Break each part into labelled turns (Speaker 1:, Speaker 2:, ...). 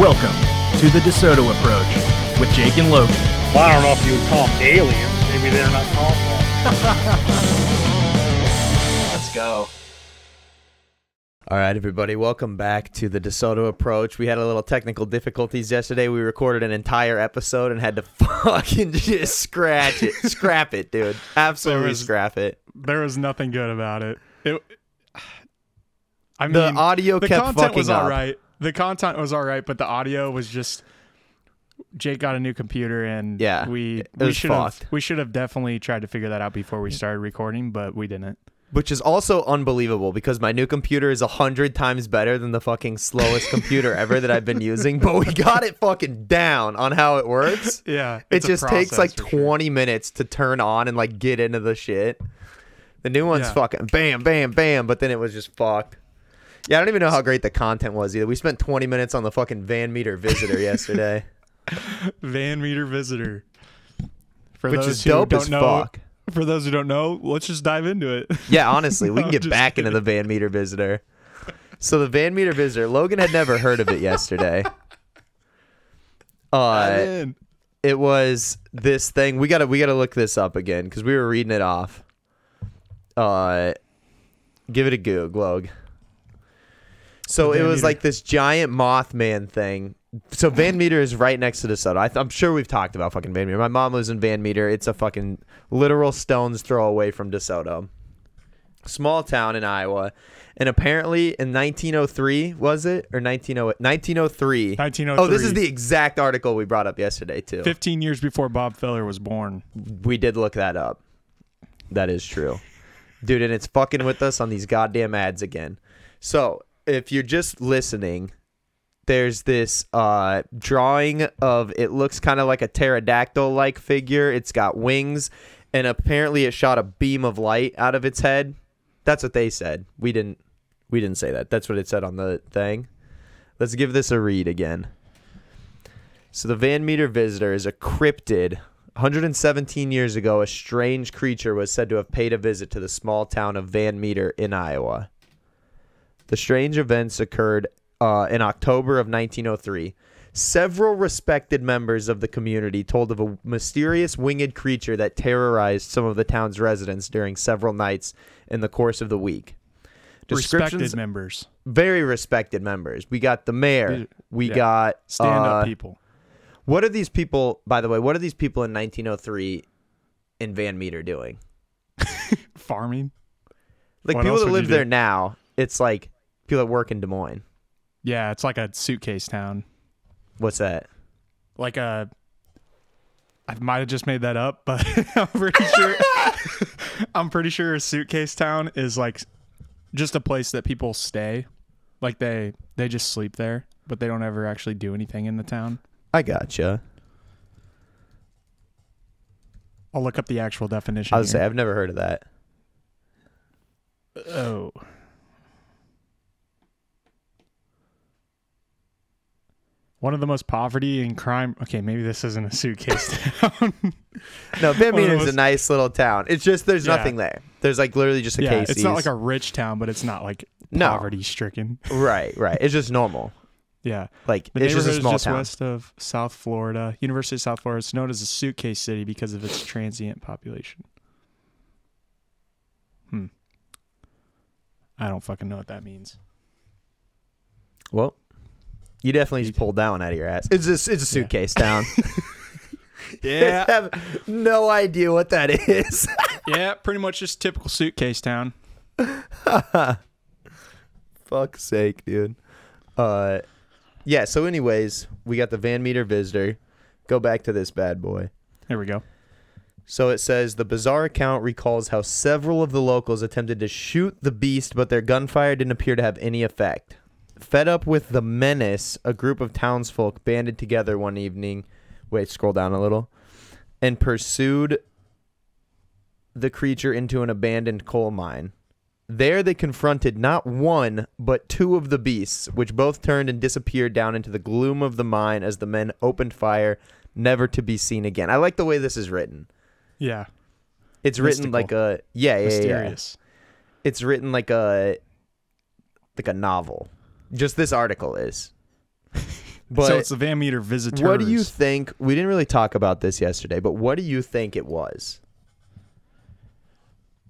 Speaker 1: Welcome to the DeSoto Approach with Jake and Logan.
Speaker 2: Well, I don't know if you would call them aliens. Maybe they're not called that.
Speaker 1: Let's go.
Speaker 3: All right, everybody, welcome back to the DeSoto Approach. We had a little technical difficulties yesterday. We recorded an entire episode and had to fucking just scratch it, scrap it, dude. Absolutely
Speaker 4: was-
Speaker 3: scrap it.
Speaker 4: There was nothing good about it. It. I mean,
Speaker 3: The audio
Speaker 4: the
Speaker 3: kept
Speaker 4: content
Speaker 3: fucking
Speaker 4: was
Speaker 3: up.
Speaker 4: all right. The content was all right, but the audio was just. Jake got a new computer, and
Speaker 3: Yeah,
Speaker 4: we we should have we should have definitely tried to figure that out before we started recording, but we didn't.
Speaker 3: Which is also unbelievable because my new computer is a hundred times better than the fucking slowest computer ever that I've been using. But we got it fucking down on how it works.
Speaker 4: Yeah,
Speaker 3: It just takes like
Speaker 4: for sure.
Speaker 3: 20 minutes to turn on and like get into the shit. The new one's
Speaker 4: Yeah.
Speaker 3: fucking bam, bam, bam, but then it was just fucked. Yeah, I don't even know how great the content was either. We spent 20 minutes on the fucking Van Meter visitor yesterday,
Speaker 4: van meter visitor. For
Speaker 3: which
Speaker 4: those
Speaker 3: is
Speaker 4: who
Speaker 3: dope
Speaker 4: don't
Speaker 3: as
Speaker 4: know,
Speaker 3: fuck.
Speaker 4: For those who don't know, let's just dive into it.
Speaker 3: Yeah, honestly, we can get back into the Van Meter visitor. So the Van Meter visitor, Logan had never heard of it yesterday. Uh, it was this thing. We gotta we gotta look this up again because we were reading it off. Uh, give it a Google. So it was
Speaker 4: Meter.
Speaker 3: like this giant Mothman thing. So Van Meter is right next to DeSoto. I th- I'm sure we've talked about fucking Van Meter. My mom lives in Van Meter. It's a fucking literal stone's throw away from DeSoto. Small town in Iowa. And apparently in 1903, was it? Or 1908? 1903.
Speaker 4: 1903.
Speaker 3: Oh, this is the exact article we brought up yesterday, too.
Speaker 4: 15 years before Bob Feller was born.
Speaker 3: We did look that up. That is true. Dude, and it's fucking with us on these goddamn ads again. So, if you're just listening, there's this uh, drawing of it looks kind of like a pterodactyl like figure. It's got wings, and apparently it shot a beam of light out of its head. That's what they said. We didn't we didn't say that. That's what it said on the thing. Let's give this a read again. So the Van Meter visitor is a cryptid 117 years ago, a strange creature was said to have paid a visit to the small town of Van Meter in Iowa. The strange events occurred uh, in October of 1903. Several respected members of the community told of a mysterious winged creature that terrorized some of the town's residents during several nights in the course of the week.
Speaker 4: Respected members,
Speaker 3: very respected members. We got the mayor. We
Speaker 4: Yeah.
Speaker 3: got
Speaker 4: stand
Speaker 3: uh,
Speaker 4: up people.
Speaker 3: what are these people, by the way, what are these people in 1903 in Van Meter doing?
Speaker 4: Farming.
Speaker 3: Like
Speaker 4: What
Speaker 3: people that live there now, it's like people that work in Des Moines.
Speaker 4: Yeah, it's like a suitcase town.
Speaker 3: What's that?
Speaker 4: Like a. I might have just made that up, but I'm pretty sure. I'm pretty sure a suitcase town is like just a place that people stay. Like they they just sleep there, but they don't ever actually do anything in the town.
Speaker 3: I gotcha.
Speaker 4: I'll look up the actual definition.
Speaker 3: I was say. I've never heard of that.
Speaker 4: Oh. One of the most poverty and crime. Okay, maybe this isn't a suitcase town.
Speaker 3: No, Van
Speaker 4: One of
Speaker 3: Meter is
Speaker 4: those-
Speaker 3: a nice little town. It's just there's
Speaker 4: Yeah.
Speaker 3: nothing there. There's like literally just a
Speaker 4: yeah,
Speaker 3: Casey's.
Speaker 4: it's not like a rich town, but it's not like
Speaker 3: No.
Speaker 4: poverty stricken.
Speaker 3: right, right. It's just normal.
Speaker 4: Yeah,
Speaker 3: Like
Speaker 4: the
Speaker 3: it's just a small
Speaker 4: is just
Speaker 3: town.
Speaker 4: west of South Florida. University of South Florida is known as a suitcase city because of its transient population. Hmm. I don't fucking know what that means.
Speaker 3: Well, you definitely just pulled that one out of your ass. It's a, it's a suitcase town. I have no idea what that is.
Speaker 4: yeah, pretty much just typical suitcase town.
Speaker 3: Fuck's sake, dude. Uh, yeah. So, anyways, we got the Van Meter visitor. Go back to this bad boy.
Speaker 4: There we go.
Speaker 3: So it says the bizarre account recalls how several of the locals attempted to shoot the beast, but their gunfire didn't appear to have any effect. Fed up with the menace, a group of townsfolk banded together one evening. Wait, scroll down a little. And pursued the creature into an abandoned coal mine. There they confronted not one, but two of the beasts, which both turned and disappeared down into the gloom of the mine as the men opened fire, never to be seen again. I like the way this is written.
Speaker 4: Yeah.
Speaker 3: It's written like a yeah, yeah, yeah.
Speaker 4: Mysterious.
Speaker 3: It's written like a like a novel. Just this article is. But
Speaker 4: so it's the Van Meter visitors.
Speaker 3: what do you think? We didn't really talk about this yesterday, but what do you think it was?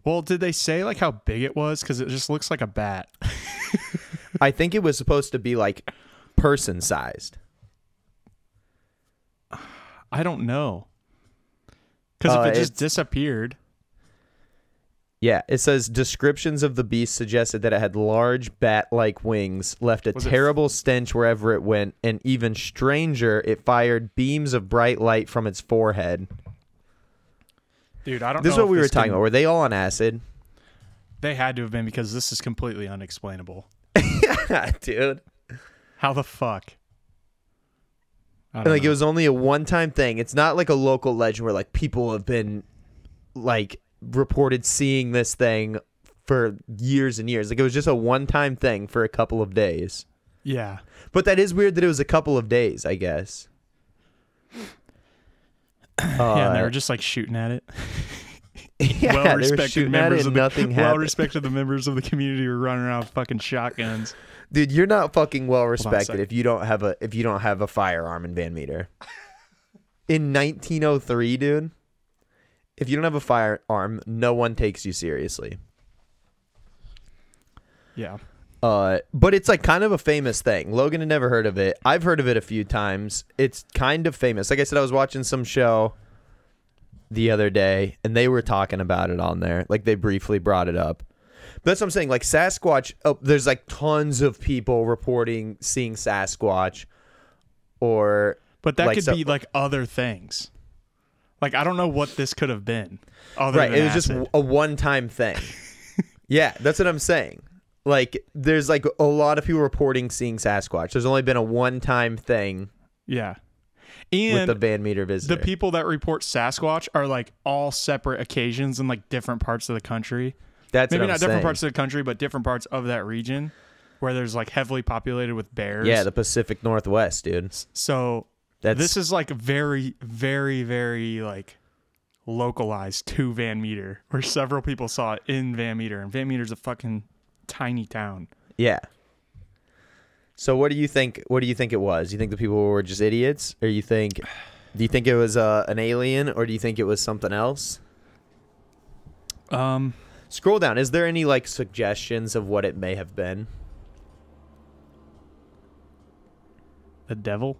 Speaker 4: well, did they say like how big it was? Because it just looks like a bat.
Speaker 3: I think it was supposed to be like person sized.
Speaker 4: I don't know. Because
Speaker 3: Uh,
Speaker 4: if it just disappeared,
Speaker 3: Yeah, it says descriptions of the beast suggested that it had large bat-like wings, left a
Speaker 4: Was it
Speaker 3: terrible stench wherever it went, and even stranger, it fired beams of bright light from its forehead.
Speaker 4: dude, I don't.
Speaker 3: This is
Speaker 4: know
Speaker 3: what
Speaker 4: if
Speaker 3: we were talking
Speaker 4: can-
Speaker 3: about. Were they all on acid?
Speaker 4: They had to have been because this is completely unexplainable.
Speaker 3: Dude.
Speaker 4: How the fuck? I don't
Speaker 3: Like it
Speaker 4: know.
Speaker 3: was only a one-time thing. It's not like a local legend where like people have been like reported seeing this thing for years and years. Like it was just a one-time thing for a couple of days.
Speaker 4: yeah.
Speaker 3: But that is weird that it was a couple of days, I guess.
Speaker 4: yeah, and they
Speaker 3: Uh,
Speaker 4: were just like shooting at it.
Speaker 3: yeah,
Speaker 4: well respected members of the
Speaker 3: nothing
Speaker 4: well respected the members of the community were running around with fucking shotguns.
Speaker 3: Dude, you're not fucking well respected if you don't have a if you don't have a firearm in Van Meter. In 1903, dude, if you don't have a firearm, no one takes you seriously.
Speaker 4: Yeah.
Speaker 3: Uh, but it's like kind of a famous thing. Logan had never heard of it. I've heard of it a few times. It's kind of famous. Like I said, I was watching some show the other day, and they were talking about it on there. Like they briefly brought it up. But that's what I'm saying. Like Sasquatch, oh, there's like tons of people reporting seeing Sasquatch, or
Speaker 4: But that
Speaker 3: Like
Speaker 4: could
Speaker 3: so-
Speaker 4: be like other things. Like I don't know what this could have been.
Speaker 3: Right. It was just a one-time thing. yeah, that's what I'm saying. Like there's like a lot of people reporting seeing Sasquatch. There's only been a one-time thing
Speaker 4: yeah.
Speaker 3: with the Van Meter visitor.
Speaker 4: the people that report Sasquatch are like all separate occasions in like different parts of the country.
Speaker 3: That's
Speaker 4: Maybe not different parts of the country, but different parts of that region where there's like heavily populated with bears.
Speaker 3: Yeah, the Pacific Northwest, dude.
Speaker 4: so
Speaker 3: That's
Speaker 4: this is like very, very, very like localized to Van Meter, where several people saw it in Van Meter, and Van Meter's a fucking tiny town.
Speaker 3: yeah. So what do you think? What do you think it was? You think the people were just idiots, or you think? Do you think it was uh, an alien, or do you think it was something else?
Speaker 4: Um,
Speaker 3: Scroll down. Is there any like suggestions of what it may have been?
Speaker 4: the devil.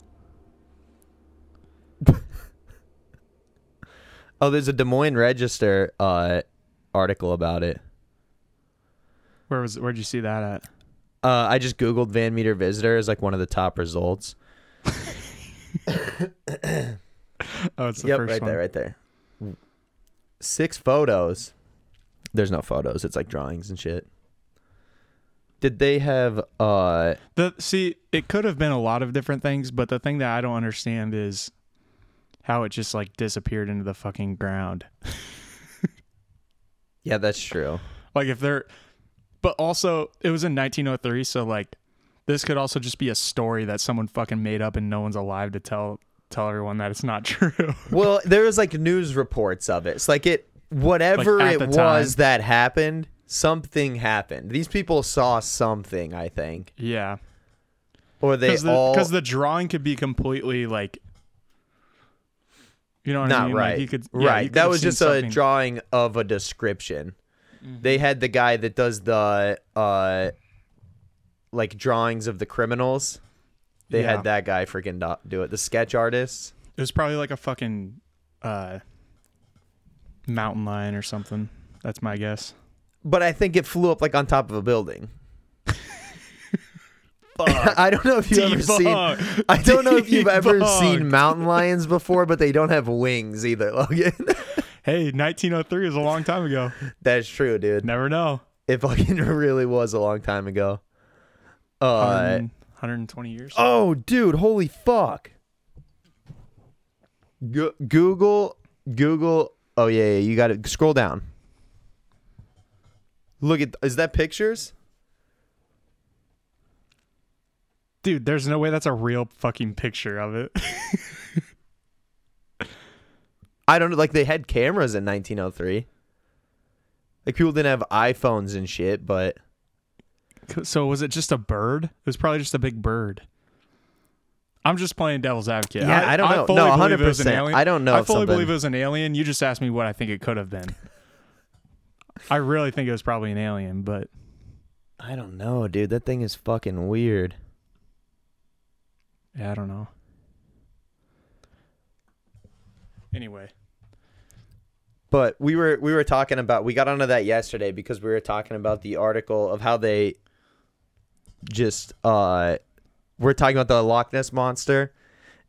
Speaker 3: Oh, there's a Des Moines Register uh, article about it.
Speaker 4: Where was? Where'd you see that at?
Speaker 3: Uh, I just googled Van Meter visitor as like one of the top results.
Speaker 4: Oh, it's the
Speaker 3: yep,
Speaker 4: first
Speaker 3: right
Speaker 4: one.
Speaker 3: there, right there. Six photos. There's no photos. It's like drawings and shit. Did they have uh
Speaker 4: The see, it could have been a lot of different things, but the thing that I don't understand is how it just like disappeared into the fucking ground.
Speaker 3: Yeah, that's true.
Speaker 4: Like if they're but also it was in 1903, so like this could also just be a story that someone fucking made up and no one's alive to tell tell everyone that it's not true.
Speaker 3: Well, there was like news reports of it. It's like it whatever
Speaker 4: Like,
Speaker 3: it was
Speaker 4: time.
Speaker 3: that happened, something happened. These people saw something, I think.
Speaker 4: yeah.
Speaker 3: Or they
Speaker 4: Cuz the,
Speaker 3: all
Speaker 4: 'cause the drawing could be completely like you know what I
Speaker 3: not
Speaker 4: mean?
Speaker 3: right.
Speaker 4: Like you could yeah,
Speaker 3: right.
Speaker 4: could
Speaker 3: That was just a
Speaker 4: something- Mm-hmm.
Speaker 3: drawing of a description. They had the guy that does the uh like drawings of the criminals. They
Speaker 4: Yeah.
Speaker 3: had that guy freaking do- do it. The sketch artist.
Speaker 4: It was probably like a fucking uh mountain lion or something. That's my guess.
Speaker 3: But I think it flew up like on top of a building. I don't know if you've ever seen I don't know if you've ever seen mountain lions before, but they don't have wings either, Logan.
Speaker 4: Hey, 1903 is a long time ago.
Speaker 3: That's true, dude.
Speaker 4: Never know.
Speaker 3: It fucking really was a long time ago. Uh
Speaker 4: 100 120 years.
Speaker 3: Oh, dude, holy fuck. Go- Google Google Oh yeah, yeah, you got to scroll down. Look at is that pictures?
Speaker 4: Dude, there's no way that's a real fucking picture of it.
Speaker 3: I don't know like they had cameras in 1903. Like people didn't have iPhones and shit, but
Speaker 4: so was it just a bird? It was probably just a big bird. I'm just playing devil's advocate.
Speaker 3: Yeah, I don't know.
Speaker 4: fully
Speaker 3: No,
Speaker 4: believe it was an
Speaker 3: 100%.
Speaker 4: alien.
Speaker 3: I don't know
Speaker 4: I fully
Speaker 3: something-
Speaker 4: believe it was an alien. You just asked me what I think it could have been. I really think it was probably an alien, but
Speaker 3: I don't know, dude. That thing is fucking weird.
Speaker 4: Yeah, I don't know. Anyway,
Speaker 3: But we were we were talking about we got onto that yesterday because we were talking about the article of how they just uh we're talking about the Loch Ness monster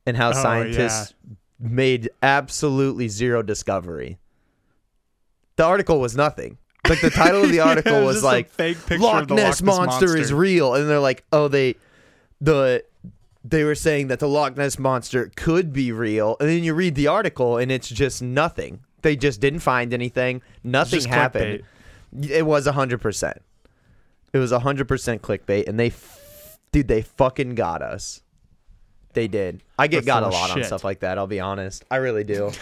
Speaker 3: and how
Speaker 4: Oh,
Speaker 3: scientists made absolutely zero discovery. The article was nothing. Like the title of the article
Speaker 4: Yeah, it
Speaker 3: was, like
Speaker 4: fake
Speaker 3: Loch
Speaker 4: the
Speaker 3: Ness,
Speaker 4: Loch Ness
Speaker 3: monster, is real, and they're like, oh, they the they were saying that the Loch Ness monster could be real, and then you read the article and it's just nothing. They just didn't find anything. Nothing happened. It was hundred percent. It was hundred percent clickbait, and they, f- dude, they fucking got us. They did. I get
Speaker 4: They're
Speaker 3: got a lot on stuff like that. I'll be honest. I really do.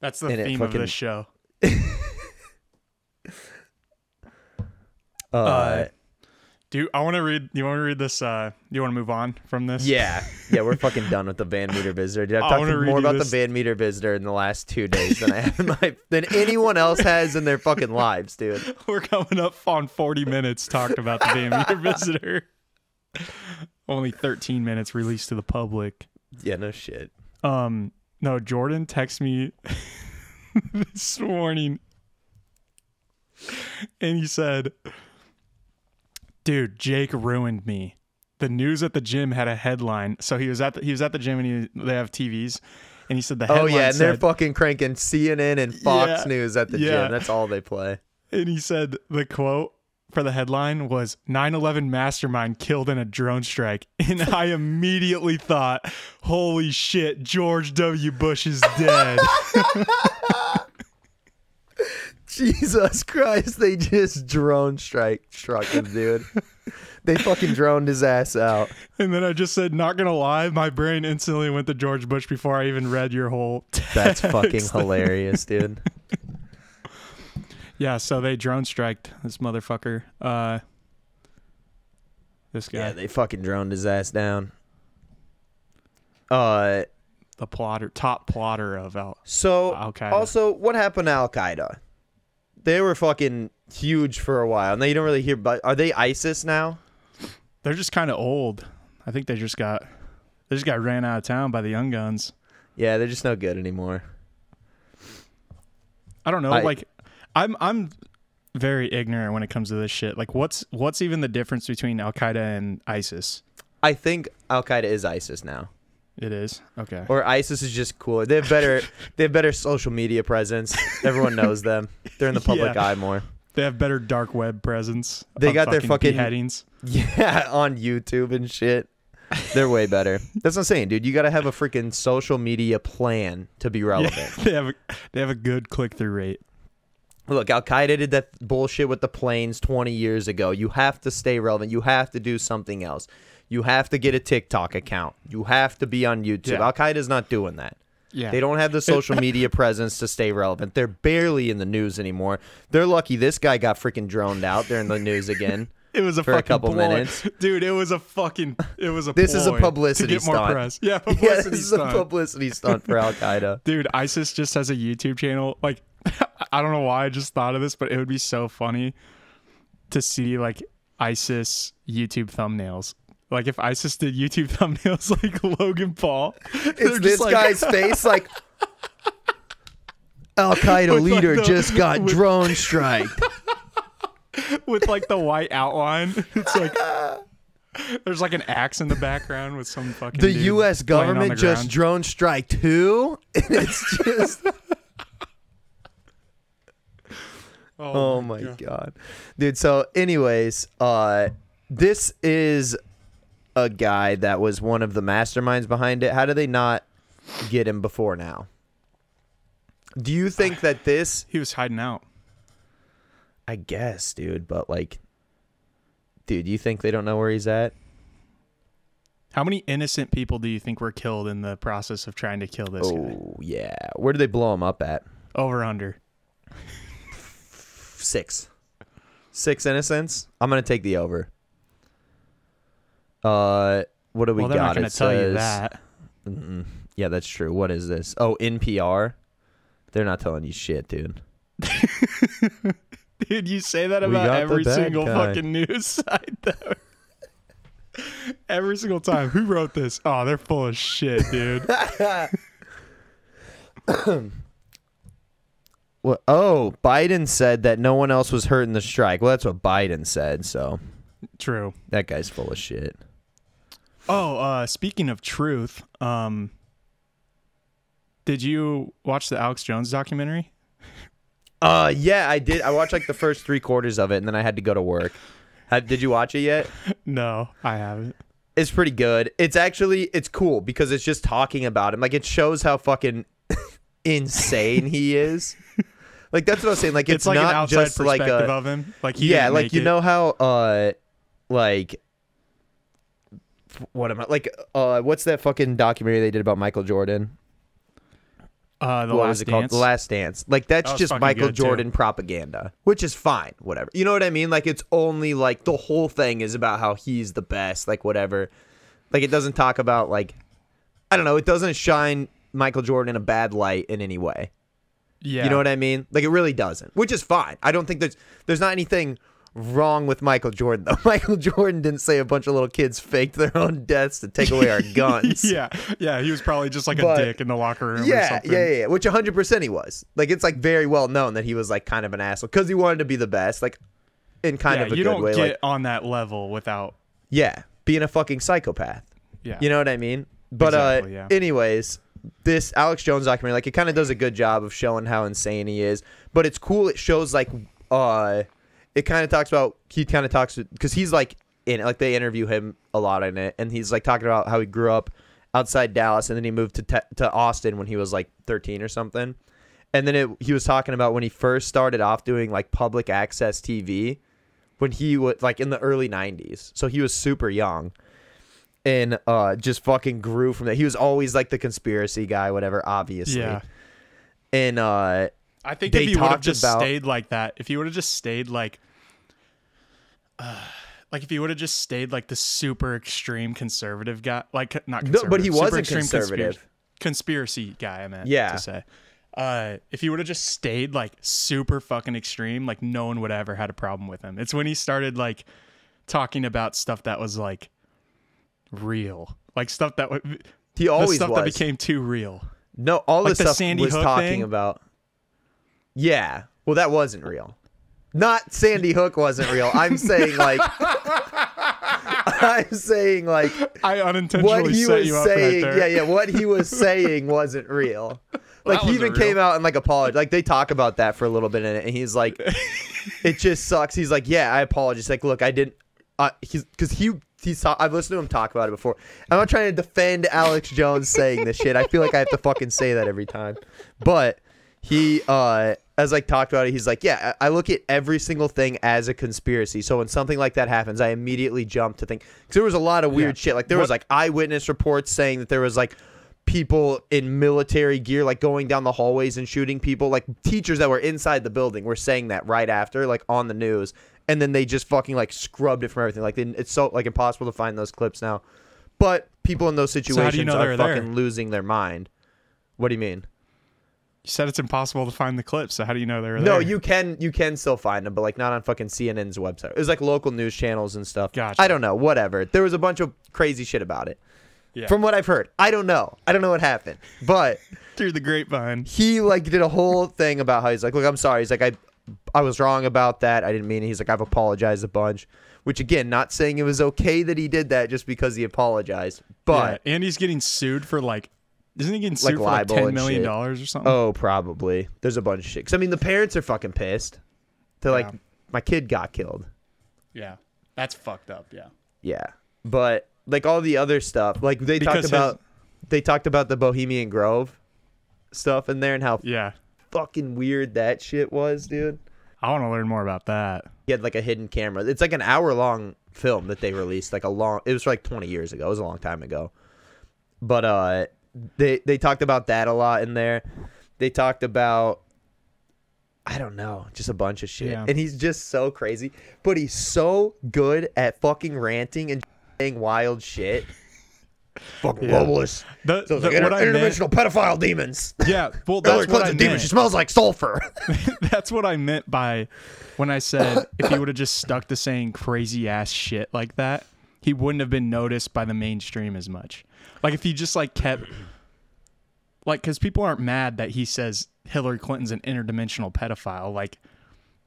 Speaker 4: That's the
Speaker 3: And
Speaker 4: theme
Speaker 3: fucking-
Speaker 4: of this show.
Speaker 3: Uh,
Speaker 4: Uh, Do I want to read? You want to read this? Uh, you want to move on from this?
Speaker 3: Yeah, yeah, we're fucking done with the Van Meter visitor. Dude, I've
Speaker 4: I
Speaker 3: talked more about
Speaker 4: this-
Speaker 3: the Van Meter visitor in the last two days than I have in my than anyone else has in their fucking lives, dude.
Speaker 4: We're coming up on 40 minutes talked about the Van Meter visitor. Only 13 minutes released to the public.
Speaker 3: Yeah, no shit.
Speaker 4: Um, no, Jordan texted me this morning and he said, Dude, Jake ruined me. The news at the gym had a headline. So he was at the, he was at the gym and he, they have TVs. And he said the
Speaker 3: Oh yeah, and they're fucking cranking CNN and Fox
Speaker 4: Yeah,
Speaker 3: News at the
Speaker 4: yeah.
Speaker 3: gym. That's all they play.
Speaker 4: and he said the quote for the headline was 9/11 mastermind killed in a drone strike and I immediately thought holy shit George W Bush is dead
Speaker 3: Jesus Christ, they just drone strike struck him, dude. they fucking droned his ass out.
Speaker 4: and then I just said not to lie my brain instantly went to George Bush before I even read your whole
Speaker 3: That's fucking hilarious, dude.
Speaker 4: Yeah so they drone striked this motherfucker uh this guy
Speaker 3: Yeah, they fucking droned his ass down. Uh
Speaker 4: the plotter top plotter of Al
Speaker 3: So
Speaker 4: Al-Qaeda.
Speaker 3: also, what happened to Al Qaeda? They were fucking huge for a while. Now you don't really hear. But are they ISIS now?
Speaker 4: They're just kind of old. I think they just got they just got ran out of town by the young guns.
Speaker 3: Yeah, they're just no good anymore.
Speaker 4: I don't know.
Speaker 3: I-
Speaker 4: like I'm I'm very ignorant when it comes to this shit. Like what's what's even the difference between Al Qaeda and ISIS?
Speaker 3: I think Al Qaeda is ISIS now,
Speaker 4: It is okay.
Speaker 3: or ISIS is just cooler. They have better. they have better social media presence. Everyone knows them. They're in the public
Speaker 4: Yeah.
Speaker 3: eye more.
Speaker 4: They have better dark web presence.
Speaker 3: They
Speaker 4: of
Speaker 3: got their fucking-
Speaker 4: beheadings.
Speaker 3: Yeah, on YouTube and shit. They're way better. That's what I'm saying, dude. You got to have a freaking social media plan to be relevant.
Speaker 4: Yeah, they have a, they have a good click through rate.
Speaker 3: Look, Al Qaeda did that bullshit with the planes 20 years ago. You have to stay relevant. You have to do something else. You have to get a TikTok account. You have to be on YouTube.
Speaker 4: Yeah.
Speaker 3: Al Qaeda's not doing that.
Speaker 4: Yeah,
Speaker 3: They don't have the social media presence to stay relevant. They're barely in the news anymore. They're lucky this guy got freaking droned out. They're in the news again.
Speaker 4: It was a
Speaker 3: for a
Speaker 4: fucking
Speaker 3: couple
Speaker 4: ploy.
Speaker 3: minutes.
Speaker 4: dude. It was a fucking. It was a.
Speaker 3: This is a publicity
Speaker 4: to get more
Speaker 3: stunt.
Speaker 4: press. Yeah,
Speaker 3: yeah,
Speaker 4: publicity
Speaker 3: this is a publicity stunt for Al Qaeda.
Speaker 4: Dude, ISIS just has a YouTube channel. Like, I don't know why I just thought of this, but it would be so funny to see like ISIS YouTube thumbnails. Like if ISIS did YouTube thumbnails like Logan Paul,
Speaker 3: It's this guy's face like Al Qaeda
Speaker 4: With, like,
Speaker 3: leader
Speaker 4: the-
Speaker 3: just got
Speaker 4: with-
Speaker 3: drone striked.
Speaker 4: with like the white outline. It's like there's like an axe in the background with some fucking.
Speaker 3: The U.S.
Speaker 4: on the
Speaker 3: government just
Speaker 4: ground.
Speaker 3: drone strike who? And it's just oh my god, dude. So, anyways, uh, this is a guy that was one of the masterminds behind it. How do they not get him before now? Do you think that this?
Speaker 4: He was hiding out.
Speaker 3: I guess, dude, but like, dude, you think they don't know where he's at?
Speaker 4: How many innocent people do you think were killed in the process of trying to kill this guy?
Speaker 3: Oh yeah, where do they blow him up at?
Speaker 4: Over under.
Speaker 3: Six. Six innocents. I'm gonna take the over. Uh, what do we
Speaker 4: well, they're
Speaker 3: got?
Speaker 4: not going
Speaker 3: It
Speaker 4: to tell you that.
Speaker 3: Mm-mm. Yeah, that's true. What is this? Oh, NPR. They're not telling you shit, dude.
Speaker 4: Dude, you say that about every single
Speaker 3: guy.
Speaker 4: fucking news site, though. every single time. Who wrote this? Oh, they're full of shit, dude.
Speaker 3: What? Oh, Biden said that no one else was hurt in the strike. Well, that's what Biden said. So
Speaker 4: True.
Speaker 3: that guy's full of shit.
Speaker 4: Oh, uh, speaking of truth, um, did you watch the Alex Jones documentary?
Speaker 3: Uh, yeah, I did. I watched like the first three quarters of it, and then I had to go to work. Have, did you watch it yet?
Speaker 4: No, I haven't.
Speaker 3: It's pretty good. It's actually it's cool because it's just talking about him. Like it shows how fucking insane he is. Like that's what I was saying. Like it's,
Speaker 4: It's, like
Speaker 3: not just like
Speaker 4: perspective
Speaker 3: a
Speaker 4: of him. Like he
Speaker 3: yeah, like you
Speaker 4: it.
Speaker 3: know how uh like what am I like uh what's that fucking documentary they did about Michael Jordan?
Speaker 4: uh, the
Speaker 3: what
Speaker 4: last
Speaker 3: was it called? The Last Dance. Like that's
Speaker 4: That
Speaker 3: just Michael
Speaker 4: good, too.
Speaker 3: Jordan propaganda, which is fine, whatever. You know what I mean? Like it's only like the whole thing is about how he's the best, like whatever. Like it doesn't talk about like I don't know, it doesn't shine Michael Jordan in a bad light in any way.
Speaker 4: yeah,
Speaker 3: You know what I mean? Like it really doesn't, which is fine. I don't think there's there's not anything wrong with Michael Jordan though. Michael Jordan didn't say a bunch of little kids faked their own deaths to take away our guns.
Speaker 4: yeah, yeah. He was probably just like
Speaker 3: But-
Speaker 4: a dick in the locker room. or
Speaker 3: Yeah,
Speaker 4: something.
Speaker 3: yeah, yeah, yeah. Which 100% he was. Like it's like very well known that he was like kind of an asshole because he wanted to be the best, like in kind
Speaker 4: Yeah,
Speaker 3: of a
Speaker 4: you
Speaker 3: good
Speaker 4: don't
Speaker 3: way.
Speaker 4: get
Speaker 3: Like
Speaker 4: on that level without.
Speaker 3: yeah, being a fucking psychopath.
Speaker 4: Yeah,
Speaker 3: You know what I mean? But
Speaker 4: Exactly,
Speaker 3: uh
Speaker 4: yeah.
Speaker 3: anyways, this Alex Jones documentary like it kind of does a good job of showing how insane he is, but it's cool it shows like uh it kind of talks about he kind of talks cuz he's like in it, like they interview him a lot in it and he's like talking about how he grew up outside Dallas and then he moved to te- to Austin when he was like 13 or something. And then it, he was talking about when he first started off doing like public access TV when he was like in the early 90s. So he was super young and uh just fucking grew from that. He was always like the conspiracy guy, whatever, obviously.
Speaker 4: yeah.
Speaker 3: And uh
Speaker 4: I think if he would have just
Speaker 3: about-
Speaker 4: stayed like that, if he would have just stayed like, uh, like if he would have just stayed like the super extreme conservative guy, like not
Speaker 3: No,
Speaker 4: conservative,
Speaker 3: but he
Speaker 4: super
Speaker 3: wasn't
Speaker 4: extreme
Speaker 3: conservative.
Speaker 4: conspiracy, conspiracy guy. I meant
Speaker 3: Yeah.
Speaker 4: to say. Uh, if he would have just stayed like super fucking extreme, like no one would have ever had a problem with him. It's when he started like talking about stuff that was like real, like stuff that w-
Speaker 3: he
Speaker 4: the
Speaker 3: always
Speaker 4: stuff
Speaker 3: was.
Speaker 4: that became too real.
Speaker 3: no, all
Speaker 4: like the
Speaker 3: stuff
Speaker 4: Sandy
Speaker 3: was
Speaker 4: Hook
Speaker 3: talking
Speaker 4: thing?
Speaker 3: about. Yeah. Well, that wasn't real. Not Sandy Hook wasn't real. I'm saying like I'm saying like
Speaker 4: I unintentionally
Speaker 3: what he
Speaker 4: set
Speaker 3: was
Speaker 4: you up
Speaker 3: saying,
Speaker 4: right there.
Speaker 3: yeah, yeah, what he was saying wasn't real. Like
Speaker 4: that
Speaker 3: he even
Speaker 4: wasn't
Speaker 3: came out and like apologized. Like they talk about that for a little bit in it, and he's like, "It just sucks." He's like, "Yeah, I apologize." Like, look, I didn't. Uh, he's because he he's I've listened to him talk about it before. I'm not trying to defend Alex Jones saying this shit. I feel like I have to fucking say that every time, but he uh as like talked about it he's like yeah i look at every single thing as a conspiracy. So when something like that happens i immediately jump to think because there was a lot of weird
Speaker 4: Yeah.
Speaker 3: shit. Like there was like eyewitness reports saying that there was like people in military gear like going down the hallways and shooting people. Like teachers that were inside the building were saying that right after like on the news. And then they just fucking like scrubbed it from everything. Like it's so like impossible to find those clips now. But people in those
Speaker 4: how do you
Speaker 3: situations
Speaker 4: know
Speaker 3: are
Speaker 4: were there?
Speaker 3: fucking losing their mind. What do you mean
Speaker 4: You said it's impossible to find the clips, so how do you know they were
Speaker 3: No,
Speaker 4: there?
Speaker 3: No, you can you can still find them, but like not on fucking CNN's website. It was like local news channels and stuff.
Speaker 4: Gotcha.
Speaker 3: I don't know, whatever. There was a bunch of crazy shit about it.
Speaker 4: Yeah.
Speaker 3: From what I've heard, I don't know. I don't know what happened, but
Speaker 4: through the grapevine.
Speaker 3: he like did a whole thing about how he's like, look, I'm sorry. He's like, I, I was wrong about that. I didn't mean it. He's like, I've apologized a bunch. Which again, not saying it was okay that he did that just because he apologized, but
Speaker 4: yeah, and he's getting sued for like, isn't he getting
Speaker 3: Like
Speaker 4: sued for like
Speaker 3: libel
Speaker 4: ten
Speaker 3: and
Speaker 4: million
Speaker 3: shit.
Speaker 4: dollars or something?
Speaker 3: oh, probably there's a bunch of shit. Cause I mean, the parents are fucking pissed. They're like, my kid got killed.
Speaker 4: yeah, that's fucked up. Yeah,
Speaker 3: Yeah, but like all the other stuff, like they talked
Speaker 4: Because his-
Speaker 3: about, they talked about the Bohemian Grove stuff in there and how
Speaker 4: yeah.
Speaker 3: fucking weird that shit was, dude.
Speaker 4: I want to learn more about that.
Speaker 3: He had like a hidden camera. It's like an hour long film that they released, like a long. It was like twenty years ago. It was a long time ago. But uh, they they talked about that a lot in there. They talked about. I don't know, just a bunch of shit.
Speaker 4: Yeah.
Speaker 3: And he's just so crazy, but he's so good at fucking ranting and saying wild shit Fucking
Speaker 4: Yeah.
Speaker 3: globalists.
Speaker 4: The,
Speaker 3: Those
Speaker 4: the-
Speaker 3: like
Speaker 4: what I meant,
Speaker 3: interdimensional pedophile demons.
Speaker 4: yeah, well,
Speaker 3: Hillary
Speaker 4: that's what I
Speaker 3: Clinton's a demon.
Speaker 4: meant.
Speaker 3: She smells like sulfur.
Speaker 4: That's what I meant by when I said if he would have just stuck to saying crazy ass shit like that, he wouldn't have been noticed by the mainstream as much. Like if he just like kept like cuz people aren't mad that he says Hillary Clinton's an interdimensional pedophile like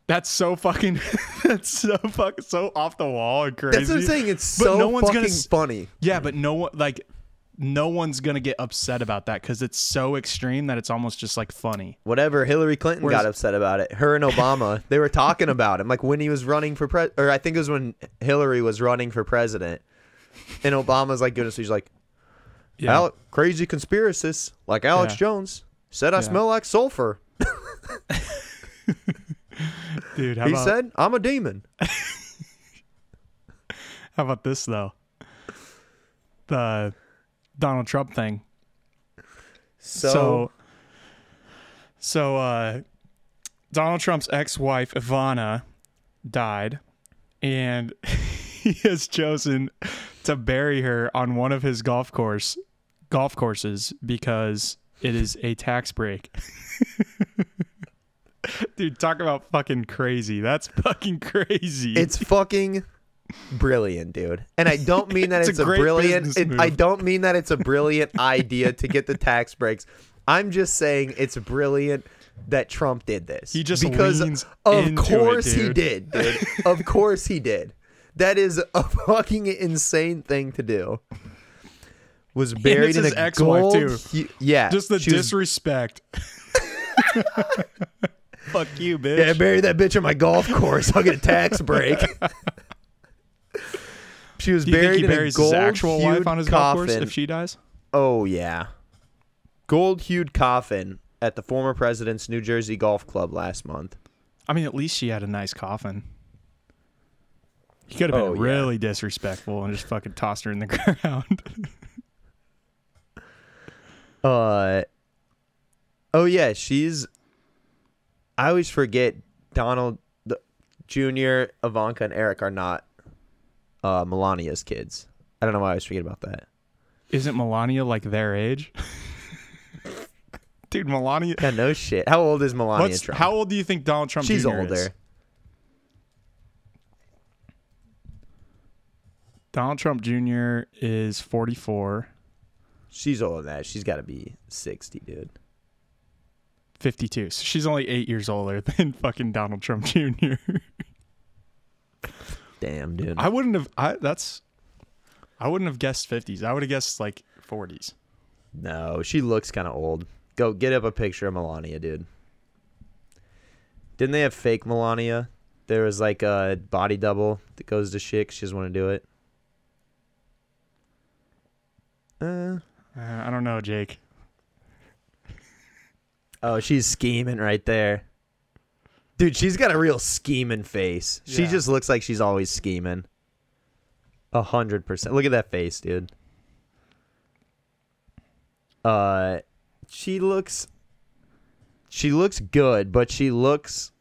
Speaker 4: that's so fucking that's so fucking so off the wall and crazy.
Speaker 3: That's what I'm saying. It's
Speaker 4: But
Speaker 3: so
Speaker 4: no one's
Speaker 3: fucking
Speaker 4: gonna
Speaker 3: funny.
Speaker 4: Yeah, but no one like no one's going to get upset about that cuz it's so extreme that it's almost just like funny.
Speaker 3: Whatever. Hillary Clinton
Speaker 4: Whereas-
Speaker 3: got upset about it. Her and Obama, they were talking about him. Like when he was running for pres, or I think it was when Hillary was running for president, and Obama's like "Goodness," speech like,
Speaker 4: Yeah.
Speaker 3: "Al- crazy conspiracists like Alex
Speaker 4: Yeah.
Speaker 3: Jones said I
Speaker 4: Yeah.
Speaker 3: smell like sulfur.
Speaker 4: Dude, how
Speaker 3: he
Speaker 4: about
Speaker 3: said I'm a demon.
Speaker 4: How about this though? The Donald Trump thing.
Speaker 3: So,
Speaker 4: So so, uh Donald Trump's ex-wife Ivana died and he has chosen to bury her on one of his golf course golf courses because it is a tax break. Dude, talk about fucking crazy. That's fucking crazy.
Speaker 3: it's fucking brilliant, dude. And I don't mean that
Speaker 4: It's
Speaker 3: it's,
Speaker 4: a
Speaker 3: a, brilliant. It, I don't mean that it's a brilliant idea to get the tax breaks. I'm just saying it's brilliant that Trump did this.
Speaker 4: He just
Speaker 3: because of
Speaker 4: into it,
Speaker 3: course he did, dude. of course he did. That is a fucking insane thing to do. Was buried in
Speaker 4: his
Speaker 3: a
Speaker 4: ex-wife,
Speaker 3: gold.
Speaker 4: too.
Speaker 3: hu- yeah,
Speaker 4: just the
Speaker 3: she was-
Speaker 4: disrespect. Fuck you, bitch.
Speaker 3: Yeah, bury that bitch on my golf course. I'll get a tax break. she was
Speaker 4: Do you think
Speaker 3: buried in a
Speaker 4: his
Speaker 3: gold
Speaker 4: actual wife on his golf course if she dies?
Speaker 3: Oh yeah, gold hued coffin at the former president's New Jersey Golf Club last month.
Speaker 4: I mean, at least she had a nice coffin. He could have oh, been
Speaker 3: Oh, yeah.
Speaker 4: really disrespectful and just fucking tossed her in the ground.
Speaker 3: Uh, oh yeah, she's. I always forget Donald the, Jr., Ivanka, and Eric are not uh, Melania's kids. I don't know why I always forget about that.
Speaker 4: Isn't Melania like their age? Dude, Melania.
Speaker 3: Yeah, no shit. How old is Melania
Speaker 4: What's,
Speaker 3: Trump?
Speaker 4: how old do you think Donald Trump
Speaker 3: She's
Speaker 4: Jr.
Speaker 3: older.
Speaker 4: is? Donald Trump Jr. is 44,
Speaker 3: She's older than that. She's got to be sixty, dude.
Speaker 4: 52. So she's only eight years older than fucking Donald Trump Jr.
Speaker 3: Damn, dude.
Speaker 4: I wouldn't have. I that's. I wouldn't have guessed 50s. I would have guessed like 40s.
Speaker 3: No, she looks kind of old. Go get up a picture of Melania, dude. Didn't they have fake Melania? There was like a body double that goes to shit. She doesn't want to do it. Uh,
Speaker 4: Uh, I don't know, Jake.
Speaker 3: oh, she's scheming right there. Dude, she's got a real scheming face. She
Speaker 4: Yeah.
Speaker 3: just looks like she's always scheming. A hundred percent. Look at that face, dude. Uh, she looks. She looks good, but she looks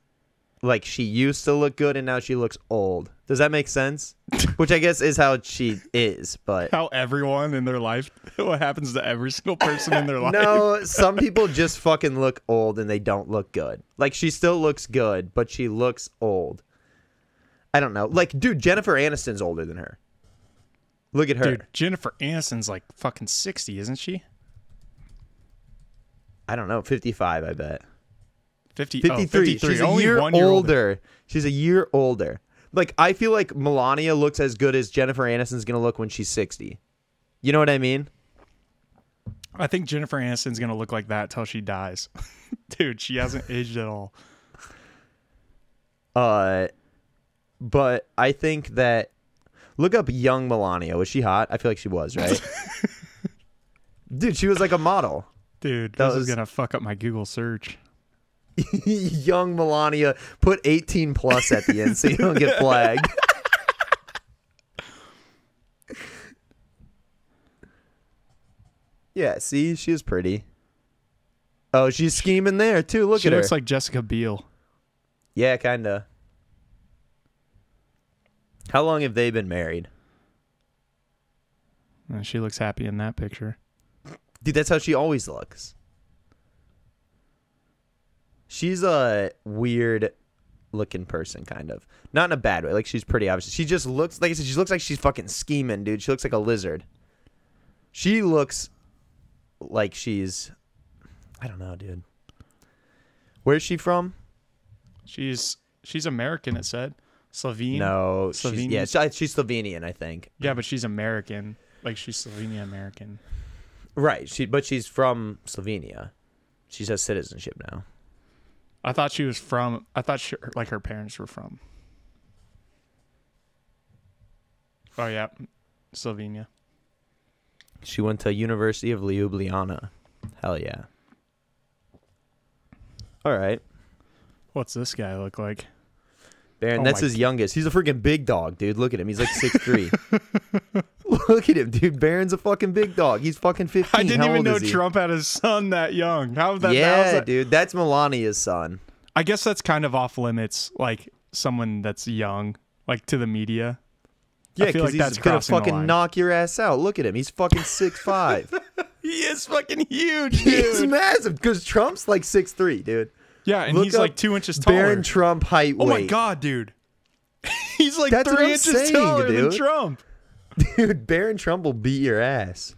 Speaker 3: like she used to look good, and now she looks old. Does that make sense? Which I guess is how she is, but
Speaker 4: How everyone in their life, what happens to every single person in their life?
Speaker 3: no, some people just fucking look old and they don't look good. Like she still looks good, but she looks old. I don't know. Like, dude, Jennifer Aniston's older than her. Look at her.
Speaker 4: Dude, Jennifer Aniston's like fucking 60, isn't she?
Speaker 3: I don't know, 55, I bet.
Speaker 4: 50,
Speaker 3: 53.
Speaker 4: Oh, 53.
Speaker 3: She's a
Speaker 4: Only
Speaker 3: year, older.
Speaker 4: year older.
Speaker 3: She's a year older. Like, I feel like Melania looks as good as Jennifer Aniston's going to look when she's 60. You know what I mean?
Speaker 4: I think Jennifer Aniston's going to look like that till she dies. Dude, she hasn't aged at all.
Speaker 3: Uh, but I think that look up young Melania. Was she hot? I feel like she was, right? Dude, she was like a model.
Speaker 4: Dude,
Speaker 3: That
Speaker 4: this
Speaker 3: was-
Speaker 4: is going to fuck up my Google search.
Speaker 3: young Melania. Put 18 plus at the end so you don't get flagged. yeah, see, she was pretty. Oh, she's scheming there too. Look
Speaker 4: she
Speaker 3: at her.
Speaker 4: She looks like Jessica Biel.
Speaker 3: yeah, kinda. How long have they been married?
Speaker 4: Uh, she looks happy in that picture.
Speaker 3: Dude, that's how she always looks. She's a weird looking person, kind of. Not in a bad way. Like she's pretty obvious. She just looks like I said, she looks like she's fucking scheming, dude. She looks like a lizard. She looks like she's I don't know, dude. Where's she from?
Speaker 4: She's she's American. It said Slovene.
Speaker 3: No, she's, yeah, she- she's Slovenian, I think.
Speaker 4: Yeah, but she's American. Like she's Slovenia American.
Speaker 3: Right. She, but she's from Slovenia. She has citizenship now.
Speaker 4: I thought she was from. I thought she, like her parents were from. Oh yeah, Slovenia.
Speaker 3: She went to University of Ljubljana. Hell yeah. All right.
Speaker 4: What's this guy look like?
Speaker 3: Barron,
Speaker 4: Oh
Speaker 3: that's his youngest. He's a freaking big dog, dude. Look at him. He's like six three. Look at him, dude. Barron's a fucking big dog. He's fucking 15.
Speaker 4: I didn't
Speaker 3: How
Speaker 4: even know? Trump had a son that young. How that?
Speaker 3: yeah,
Speaker 4: that-
Speaker 3: dude. That's Melania's son.
Speaker 4: I guess that's kind of off limits. Like someone that's young, like to the media.
Speaker 3: Yeah, because
Speaker 4: like
Speaker 3: he's gonna fucking knock your ass out. Look at him. He's fucking six five.
Speaker 4: He is fucking huge,
Speaker 3: he's massive. Because Trump's like six three, dude.
Speaker 4: Yeah, and
Speaker 3: Look
Speaker 4: he's like two inches taller.
Speaker 3: Barron Trump height
Speaker 4: oh
Speaker 3: weight.
Speaker 4: my god, dude. he's like
Speaker 3: That's
Speaker 4: three inches
Speaker 3: saying,
Speaker 4: taller than. Trump.
Speaker 3: Dude, Barron Trump will beat your ass.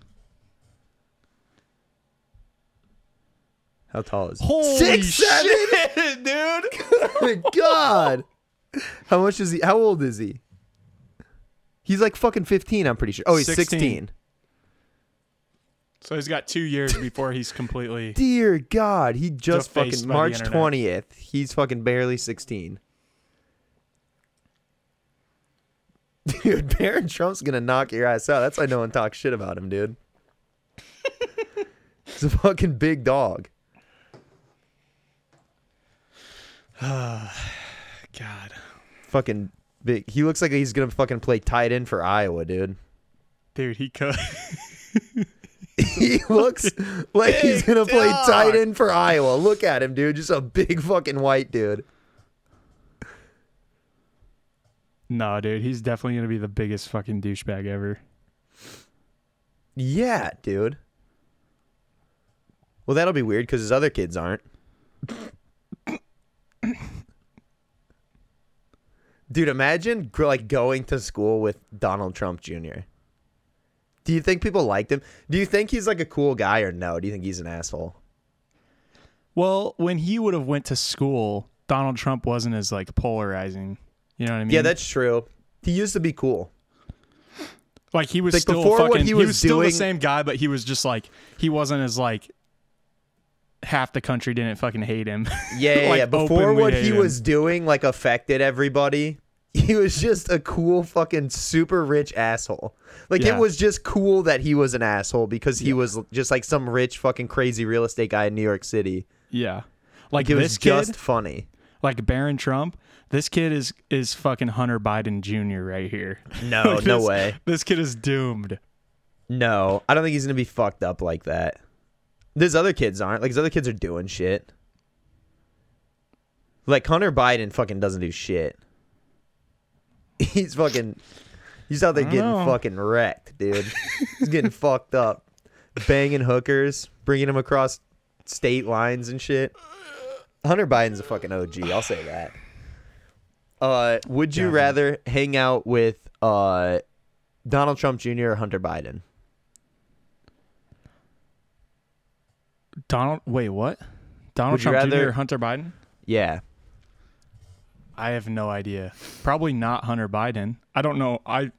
Speaker 3: How tall is he?
Speaker 4: Holy
Speaker 3: Six seven?
Speaker 4: shit, dude.
Speaker 3: Oh my god. How much is he? How old is he? He's like fucking 15, I'm pretty sure. Oh, he's 16.
Speaker 4: 16. So he's got two years before he's completely.
Speaker 3: Dear God, he just
Speaker 4: Defaced
Speaker 3: fucking
Speaker 4: by the
Speaker 3: March
Speaker 4: internet.
Speaker 3: 20th. He's fucking barely 16. Dude, Barron Trump's gonna knock your ass out. That's why no one talks shit about him, dude. He's a fucking big dog.
Speaker 4: God.
Speaker 3: Fucking big. He looks like he's gonna fucking play tight end for Iowa, dude.
Speaker 4: Dude, he could.
Speaker 3: He looks like he's gonna play
Speaker 4: dog.
Speaker 3: tight end for Iowa. Look at him, dude. Just a big fucking white dude.
Speaker 4: no, dude, he's definitely gonna be the biggest fucking douchebag ever.
Speaker 3: Yeah, dude. Well, that'll be weird because his other kids aren't. Dude, imagine like going to school with Donald Trump Jr. Do you think people liked him? Do you think he's like a cool guy or no? Do you think he's an asshole?
Speaker 4: Well, when he would have went to school, Donald Trump wasn't as like polarizing. You know what I mean?
Speaker 3: Yeah, that's true. He used to be cool.
Speaker 4: like he was
Speaker 3: like,
Speaker 4: still
Speaker 3: before what
Speaker 4: fucking.
Speaker 3: he
Speaker 4: He
Speaker 3: was
Speaker 4: was, still
Speaker 3: doing-
Speaker 4: the same guy, but he was just like he wasn't as like half the country didn't fucking hate him.
Speaker 3: Yeah, yeah,
Speaker 4: Like,
Speaker 3: yeah. Before what he
Speaker 4: him.
Speaker 3: was doing like affected everybody, he was just a cool fucking super rich asshole. Like
Speaker 4: Yeah.
Speaker 3: it was just cool that he was an asshole because he was just like some rich fucking crazy real estate guy in New York City.
Speaker 4: yeah, like
Speaker 3: It was
Speaker 4: kid,
Speaker 3: just funny.
Speaker 4: like Barron Trump. This kid is is fucking Hunter Biden Jr. right here.
Speaker 3: No,
Speaker 4: Like,
Speaker 3: no
Speaker 4: this-
Speaker 3: way.
Speaker 4: This kid is doomed.
Speaker 3: No, I don't think he's gonna be fucked up like that. His other kids aren't. Like his other kids are doing shit. Like Hunter Biden fucking doesn't do shit. He's fucking he's out there getting
Speaker 4: know.
Speaker 3: fucking wrecked, dude. he's getting fucked up. Banging hookers, bringing them across state lines and shit. Hunter Biden's a fucking OG, I'll say that. Uh would you
Speaker 4: Yeah, man.
Speaker 3: rather hang out with uh Donald Trump Jr. or Hunter Biden?
Speaker 4: Donald, wait, what? Donald
Speaker 3: Would
Speaker 4: Trump Jr. or Hunter Biden?
Speaker 3: Yeah.
Speaker 4: I have no idea. Probably not Hunter Biden. I don't know. I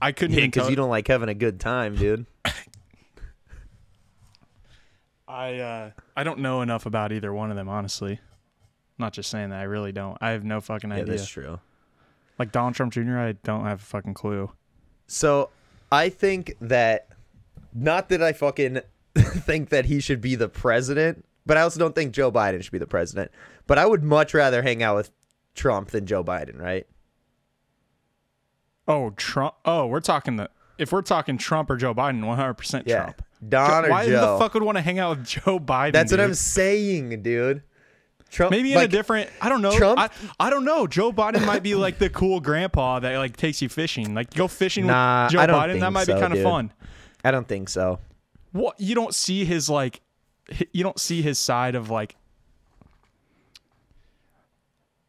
Speaker 4: I couldn't
Speaker 3: because
Speaker 4: tell.
Speaker 3: you don't like having a good time, dude.
Speaker 4: I uh I don't know enough about either one of them, honestly. Not just saying that. I really don't. I have no fucking
Speaker 3: Yeah,
Speaker 4: idea.
Speaker 3: that's true.
Speaker 4: Like Donald Trump Jr. I don't have a fucking clue.
Speaker 3: So I think that not that I fucking think that he should be the president, but I also don't think Joe Biden should be the president. But I would much rather hang out with Trump than Joe Biden, right?
Speaker 4: Oh, Trump. Oh, we're talking the. If we're talking Trump or Joe Biden, 100%
Speaker 3: Yeah.
Speaker 4: Trump.
Speaker 3: Don or
Speaker 4: Why
Speaker 3: Joe.
Speaker 4: the fuck would want to hang out with Joe Biden?
Speaker 3: That's what? I'm saying, dude. Trump,
Speaker 4: Maybe in
Speaker 3: like,
Speaker 4: a different. I don't know.
Speaker 3: Trump-
Speaker 4: I, I don't know. Joe Biden might be like the cool grandpa that like takes you fishing. Like go fishing
Speaker 3: Nah,
Speaker 4: with Joe Biden. That might be kind of fun.
Speaker 3: I don't think so.
Speaker 4: What you don't see his like, you don't see his side of like,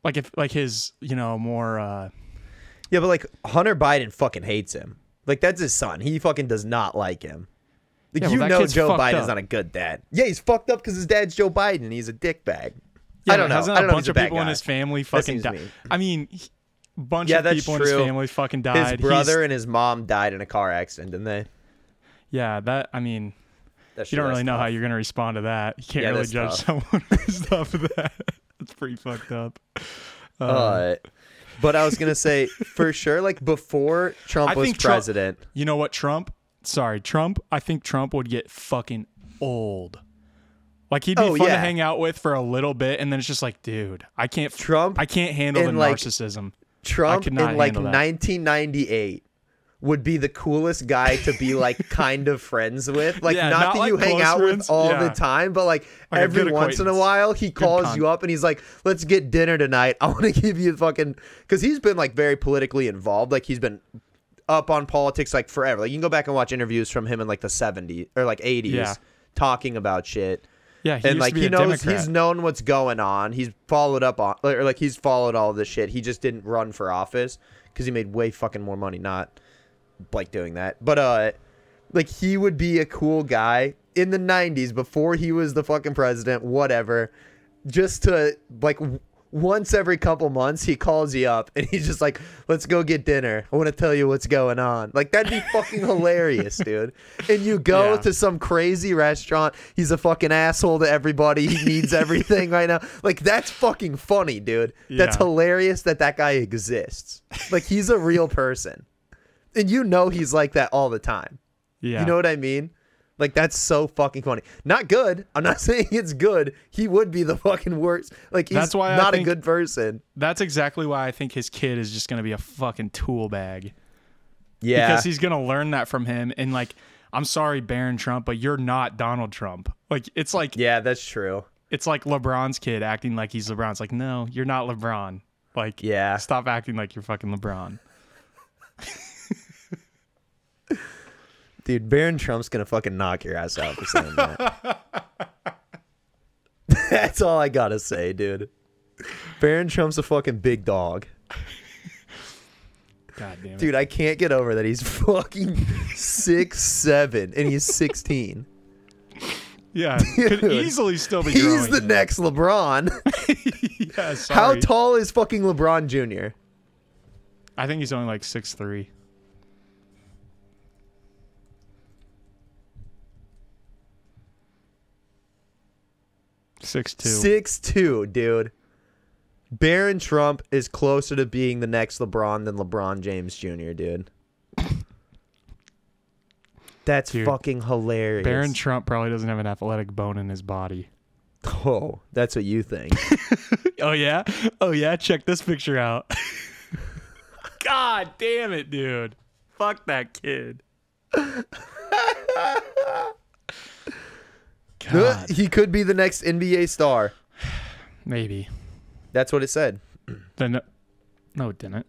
Speaker 4: like if like his you know more. uh
Speaker 3: Yeah, but like Hunter Biden fucking hates him. Like that's his son. He fucking does not like him. Like
Speaker 4: Yeah, well,
Speaker 3: you know Joe Biden's
Speaker 4: up.
Speaker 3: not a good dad. Yeah, he's fucked up because his dad's Joe Biden. and He's a dickbag.
Speaker 4: Yeah,
Speaker 3: I don't know.
Speaker 4: Hasn't
Speaker 3: I don't
Speaker 4: a
Speaker 3: know
Speaker 4: bunch
Speaker 3: a
Speaker 4: of people in his family fucking died?
Speaker 3: mean.
Speaker 4: I mean, he- a bunch
Speaker 3: Yeah,
Speaker 4: of people in his family fucking died.
Speaker 3: His brother
Speaker 4: He's-
Speaker 3: and his mom died in a car accident, didn't they?
Speaker 4: yeah, that. I mean, you don't really know how you're gonna respond to that. You can't
Speaker 3: Yeah,
Speaker 4: really judge
Speaker 3: tough.
Speaker 4: someone off of that. That's pretty fucked up. Uh,
Speaker 3: Uh, but I was gonna say for sure, like before Trump
Speaker 4: I
Speaker 3: was
Speaker 4: Trump-
Speaker 3: president.
Speaker 4: You know what, Trump? Sorry, Trump. I think Trump would get fucking old. Like he'd be
Speaker 3: Oh,
Speaker 4: fun
Speaker 3: yeah.
Speaker 4: to hang out with for a little bit, and then it's just like, dude, I can't.
Speaker 3: Trump
Speaker 4: I can't handle the
Speaker 3: like,
Speaker 4: narcissism.
Speaker 3: Trump in like
Speaker 4: handle that.
Speaker 3: 1998 would be the coolest guy to be like kind of friends with. Like
Speaker 4: Yeah,
Speaker 3: not,
Speaker 4: not
Speaker 3: that
Speaker 4: like
Speaker 3: you hang out
Speaker 4: friends.
Speaker 3: with all the time, but like,
Speaker 4: Like
Speaker 3: every once in a while he calls you up and he's like, "Let's get dinner tonight. I want to give you fucking cuz he's been like very politically involved. Like he's been up on politics like forever. Like you can go back and watch interviews from him in like the 70s or like 80s
Speaker 4: Yeah.
Speaker 3: talking about shit
Speaker 4: Yeah, he
Speaker 3: and
Speaker 4: used
Speaker 3: like he
Speaker 4: a
Speaker 3: knows
Speaker 4: Democrat.
Speaker 3: he's known what's going on. He's followed up on or like he's followed all this shit. He just didn't run for office because he made way fucking more money not like doing that. But uh like he would be a cool guy in the 90s before he was the fucking president, whatever. Just to like once every couple months he calls you up and he's just like, "Let's go get dinner. I want to tell you what's going on." Like that'd be fucking hilarious, dude. And you go
Speaker 4: Yeah.
Speaker 3: to some crazy restaurant. He's a fucking asshole to everybody. He needs everything right now. Like that's fucking funny, dude. That's hilarious that that guy exists. Like he's a real person. And you know he's like that all the time.
Speaker 4: yeah.
Speaker 3: You know what I mean? Like that's so fucking funny. Not good. I'm not saying it's good. He would be the fucking worst. Like he's
Speaker 4: That's why
Speaker 3: not a good person.
Speaker 4: That's exactly why I think his kid is just gonna be a fucking tool bag.
Speaker 3: Yeah.
Speaker 4: because he's gonna learn that from him. And like, I'm sorry, Barron Trump, but you're not Donald Trump. Like, it's like
Speaker 3: yeah, that's true.
Speaker 4: it's like LeBron's kid acting like he's LeBron. It's like, no, you're not LeBron. Like,
Speaker 3: Yeah.
Speaker 4: stop acting like you're fucking LeBron.
Speaker 3: Dude, Barron Trump's gonna fucking knock your ass out for saying that. That's all I gotta say, dude. Barron Trump's a fucking big dog.
Speaker 4: God damn it.
Speaker 3: Dude, I can't get over that he's fucking six seven and he's sixteen.
Speaker 4: Yeah, could easily still be
Speaker 3: He's the next LeBron.
Speaker 4: yeah,
Speaker 3: How tall is fucking LeBron Jr.?
Speaker 4: I think he's only like six three. Six two.
Speaker 3: Six two, dude. Barron Trump is closer to being the next LeBron than LeBron James Jr., dude. That's
Speaker 4: Dude,
Speaker 3: fucking hilarious.
Speaker 4: Barron Trump probably doesn't have an athletic bone in his body.
Speaker 3: Oh, that's what you think.
Speaker 4: Oh yeah? Oh yeah, check this picture out. God damn it, dude. Fuck that kid. God,
Speaker 3: he could be the next NBA star.
Speaker 4: maybe.
Speaker 3: That's what it said.
Speaker 4: Then no, it didn't.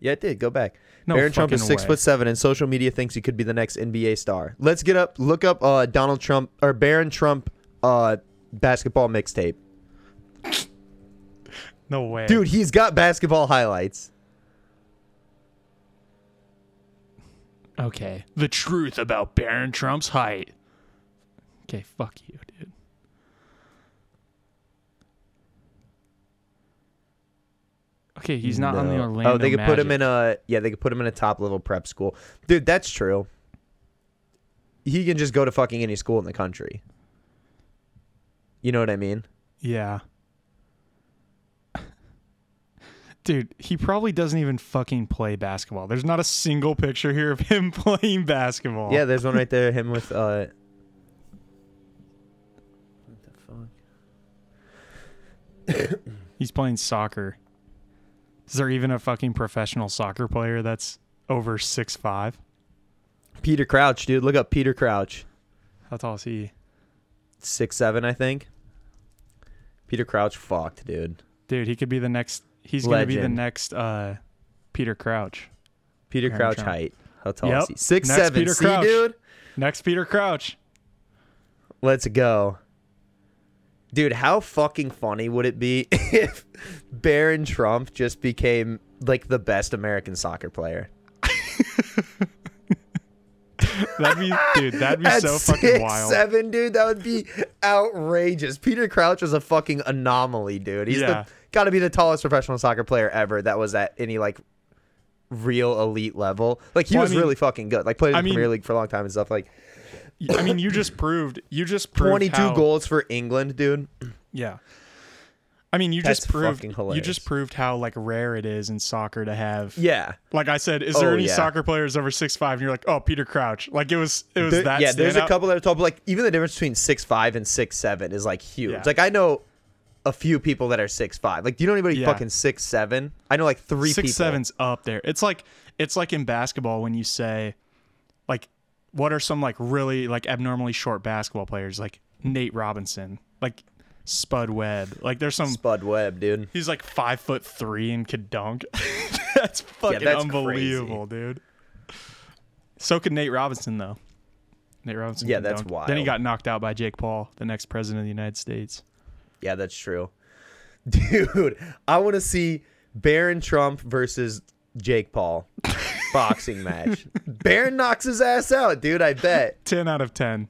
Speaker 3: Yeah, it did. Go back.
Speaker 4: No
Speaker 3: Barron Trump is six
Speaker 4: way.
Speaker 3: foot seven, and social media thinks he could be the next NBA star. Let's get up. Look up uh, Donald Trump or Barron Trump uh, basketball mixtape.
Speaker 4: No way.
Speaker 3: Dude, he's got basketball highlights.
Speaker 4: Okay. The truth about Barron Trump's height. Okay, fuck you, dude. Okay, he's not on the
Speaker 3: No.
Speaker 4: Orlando.
Speaker 3: Oh, they could put him in a yeah. They could put him in a top level prep school, dude. That's true. He can just go to fucking any school in the country. You know what I mean?
Speaker 4: Yeah. Dude, he probably doesn't even fucking play basketball. There's not a single picture here of him playing basketball.
Speaker 3: Yeah, there's one right there. Him with uh.
Speaker 4: He's playing soccer. Is there even a fucking professional soccer player that's over six five?
Speaker 3: Peter Crouch, dude. Look up Peter Crouch.
Speaker 4: How tall is he?
Speaker 3: Six seven, I think. Peter Crouch fucked, dude.
Speaker 4: Dude, he could be the next. He's gonna be the next uh, Peter Crouch.
Speaker 3: Peter
Speaker 4: Aaron
Speaker 3: Crouch
Speaker 4: Trump.
Speaker 3: height. How tall
Speaker 4: Yep.
Speaker 3: is he? Six
Speaker 4: Next
Speaker 3: seven.
Speaker 4: Peter
Speaker 3: See,
Speaker 4: Crouch.
Speaker 3: dude.
Speaker 4: Next Peter Crouch.
Speaker 3: Let's go. Dude, how fucking funny would it be if Barron Trump just became like the best American soccer player?
Speaker 4: That'd be, dude. That'd be
Speaker 3: At
Speaker 4: so fucking wild.
Speaker 3: Seven, dude, that would be outrageous. Peter Crouch was a fucking anomaly, dude. He's
Speaker 4: Yeah.
Speaker 3: the got to be the tallest professional soccer player ever that was at any like real elite level. Like he
Speaker 4: Well, I
Speaker 3: was
Speaker 4: mean-
Speaker 3: really fucking good. Like played in
Speaker 4: I
Speaker 3: the
Speaker 4: mean-
Speaker 3: Premier League for a long time and stuff. Like
Speaker 4: I mean, you just proved. You just proved
Speaker 3: 22
Speaker 4: how-
Speaker 3: goals for England, dude.
Speaker 4: Yeah. I mean, you
Speaker 3: That's
Speaker 4: just proved. You just proved how like rare it is in soccer to have.
Speaker 3: Yeah.
Speaker 4: Like I said, is oh, there
Speaker 3: Oh,
Speaker 4: any
Speaker 3: yeah.
Speaker 4: soccer players over six five? And you're like, oh, Peter Crouch. Like it was. It was
Speaker 3: There-
Speaker 4: that.
Speaker 3: yeah, there's a couple that are tall, but like even the difference between six five and six seven is like huge.
Speaker 4: Yeah.
Speaker 3: Like I know a few people that are six five. Like do you know anybody
Speaker 4: Yeah.
Speaker 3: fucking six seven? I know like three
Speaker 4: six
Speaker 3: people.
Speaker 4: seven's up there. It's like it's like in basketball when you say, what are some like really like abnormally short basketball players like Nate Robinson, like Spud Webb. Like there's some.
Speaker 3: Spud Webb, dude.
Speaker 4: He's like five foot three and could dunk. that's fucking
Speaker 3: that's
Speaker 4: unbelievable, dude. So could Nate Robinson though. Nate Robinson.
Speaker 3: Yeah, that's
Speaker 4: dunk. Then he got knocked out by Jake Paul, the next president of the United States.
Speaker 3: Yeah, that's true. Dude, I want to see Barron Trump versus Jake Paul boxing match. Barron knocks his ass out, dude. I bet.
Speaker 4: Ten out of ten.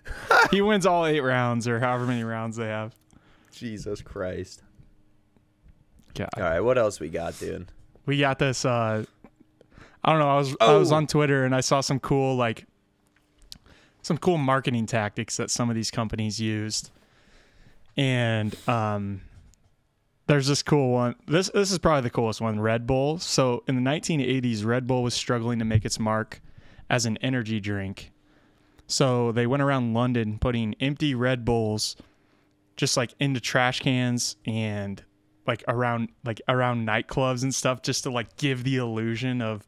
Speaker 4: he wins all eight rounds or however many rounds they have.
Speaker 3: Jesus Christ.
Speaker 4: God.
Speaker 3: All right, what else we got, dude?
Speaker 4: we got this uh I don't know, I was I was
Speaker 3: Oh.
Speaker 4: on Twitter and I saw some cool like some cool marketing tactics that some of these companies used. And um there's this cool one. This this is probably the coolest one, Red Bull. So in the 1980s, Red Bull was struggling to make its mark as an energy drink. So they went around London putting empty Red Bulls just like into trash cans and like around like around nightclubs and stuff just to like give the illusion of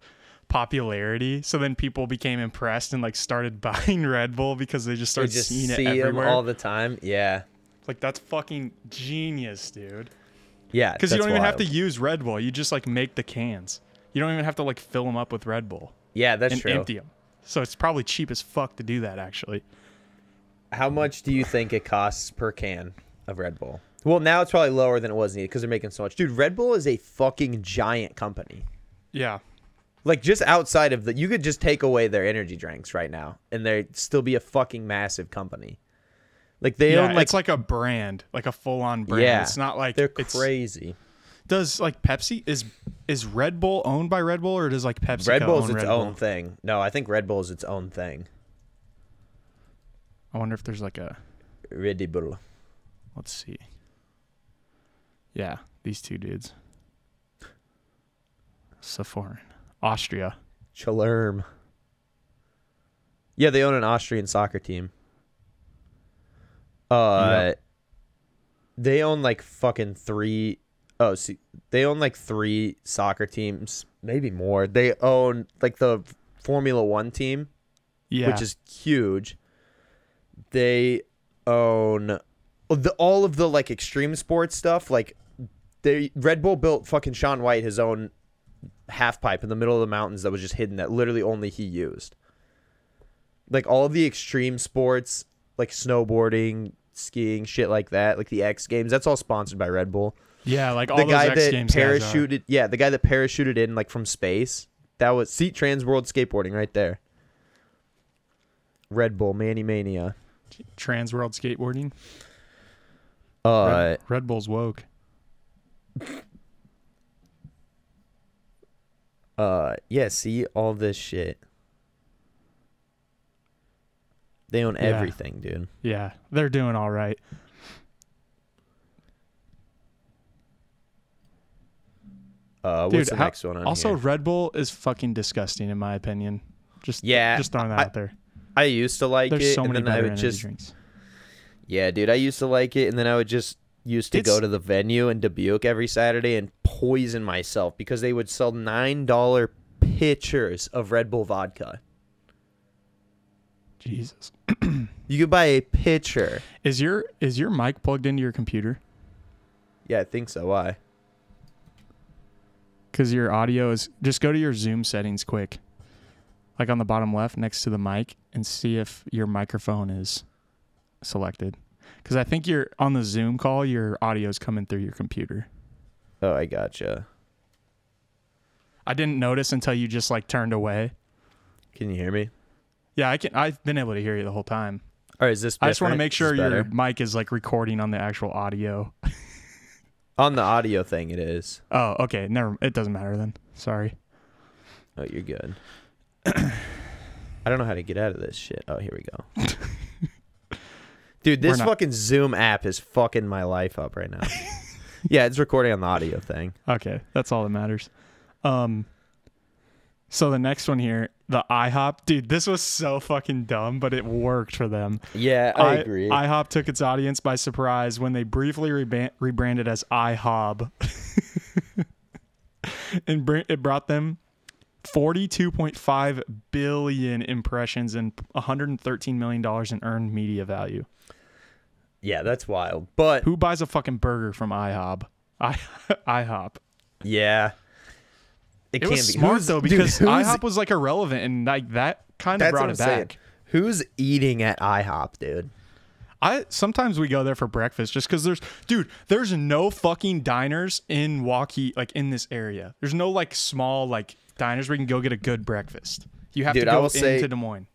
Speaker 4: popularity. So then people became impressed and like started buying Red Bull because they just started
Speaker 3: just
Speaker 4: seeing
Speaker 3: see
Speaker 4: it everywhere.
Speaker 3: all the time. Yeah.
Speaker 4: like that's fucking genius, dude.
Speaker 3: Yeah.
Speaker 4: Because you don't even have to use Red Bull. You just like make the cans. You don't even have to like fill them up with Red Bull
Speaker 3: Yeah, that's
Speaker 4: and
Speaker 3: true.
Speaker 4: empty them. So it's probably cheap as fuck to do that actually.
Speaker 3: How much do you think it costs per can of Red Bull? Well, now it's probably lower than it was needed because they're making so much. Dude, Red Bull is a fucking giant company.
Speaker 4: Yeah.
Speaker 3: Like just outside of the, you could just take away their energy drinks right now, and they'd still be a fucking massive company. Like they
Speaker 4: yeah,
Speaker 3: own like,
Speaker 4: it's like a brand, like a full on brand.
Speaker 3: Yeah.
Speaker 4: It's not like
Speaker 3: they're
Speaker 4: it's,
Speaker 3: crazy.
Speaker 4: Does like Pepsi is is Red Bull owned by Red Bull or does like Pepsi
Speaker 3: Red Bull's
Speaker 4: own
Speaker 3: its
Speaker 4: Red
Speaker 3: own
Speaker 4: Bull?
Speaker 3: thing. No, I think Red Bull is its own thing.
Speaker 4: I wonder if there's like a
Speaker 3: Red Bull.
Speaker 4: let's see. Yeah, these two dudes. So foreign. Austria.
Speaker 3: Chalerm. Yeah, they own an Austrian soccer team. Uh,
Speaker 4: Yep.
Speaker 3: they own like fucking three oh see, they own like three soccer teams, maybe more. They own like the Formula One team,
Speaker 4: Yeah.
Speaker 3: which is huge. They own the, all of the like extreme sports stuff. Like they Red Bull built fucking Shaun White his own half pipe in the middle of the mountains that was just hidden that literally only he used. Like all of the extreme sports, like snowboarding, skiing, shit like that, like the X Games, that's all sponsored by Red Bull.
Speaker 4: yeah, like all
Speaker 3: the
Speaker 4: those
Speaker 3: guy
Speaker 4: X
Speaker 3: that
Speaker 4: Games
Speaker 3: parachuted, yeah, the guy that parachuted in like from space, that was see Trans World Skateboarding right there. Red Bull Manny Mania.
Speaker 4: Trans World Skateboarding.
Speaker 3: Uh,
Speaker 4: Red, Red Bull's woke.
Speaker 3: uh, yeah. See all this shit. They own
Speaker 4: Yeah.
Speaker 3: everything, dude.
Speaker 4: Yeah, they're doing all right.
Speaker 3: Uh,
Speaker 4: Dude,
Speaker 3: what's the
Speaker 4: how-
Speaker 3: next one on
Speaker 4: also,
Speaker 3: here?
Speaker 4: Red Bull is fucking disgusting in my opinion. Just
Speaker 3: Yeah,
Speaker 4: just throwing that
Speaker 3: I-
Speaker 4: out there.
Speaker 3: I used to like
Speaker 4: There's
Speaker 3: it,
Speaker 4: so
Speaker 3: and
Speaker 4: many
Speaker 3: then I would just
Speaker 4: drinks.
Speaker 3: yeah, dude. I used to like it, and then I would just used to go to the venue in Dubuque every Saturday and poison myself because they would sell nine dollar pitchers of Red Bull vodka.
Speaker 4: Jesus.
Speaker 3: You could buy a pitcher.
Speaker 4: Is your is your mic plugged into your computer?
Speaker 3: Yeah, I think so. Why?
Speaker 4: Because your audio is just go to your Zoom settings quick, like on the bottom left next to the mic, and see if your microphone is selected. Because I think you're on the Zoom call, your audio is coming through your computer.
Speaker 3: Oh, I gotcha.
Speaker 4: I didn't notice until you just like turned away.
Speaker 3: Can you hear me?
Speaker 4: Yeah, I can. I've been able to hear you the whole time.
Speaker 3: All right, is this?
Speaker 4: I just want to make sure your mic is like recording on the actual audio.
Speaker 3: on the audio thing. It is.
Speaker 4: Oh, okay. Never. It doesn't matter then. Sorry.
Speaker 3: Oh, you're good. I don't know how to get out of this shit. Oh, here we go. Dude, this fucking Zoom app is fucking my life up right now. yeah, it's recording on the audio thing.
Speaker 4: Okay, that's all that matters. Um. So the next one here, the IHOP, dude, this was so fucking dumb, but it worked for them.
Speaker 3: Yeah, I, agree.
Speaker 4: IHOP took its audience by surprise when they briefly rebranded as IHOB, and br- it brought them 42.5 billion impressions and 113 million dollars in earned media value.
Speaker 3: yeah, that's wild. But
Speaker 4: Who buys a fucking burger from IHOB? I IHOP.
Speaker 3: yeah,
Speaker 4: It
Speaker 3: can't
Speaker 4: was
Speaker 3: be.
Speaker 4: smart
Speaker 3: Who's-
Speaker 4: though because
Speaker 3: who's-
Speaker 4: IHOP was like irrelevant and like that kind of brought it
Speaker 3: I'm saying.
Speaker 4: back.
Speaker 3: Who's eating at IHOP, dude?
Speaker 4: I sometimes we go there for breakfast just because there's dude, there's no fucking diners in Waukee like in this area. There's no like small like diners where you can go get a good breakfast. You have
Speaker 3: Dude,
Speaker 4: to go into
Speaker 3: say-
Speaker 4: Des Moines.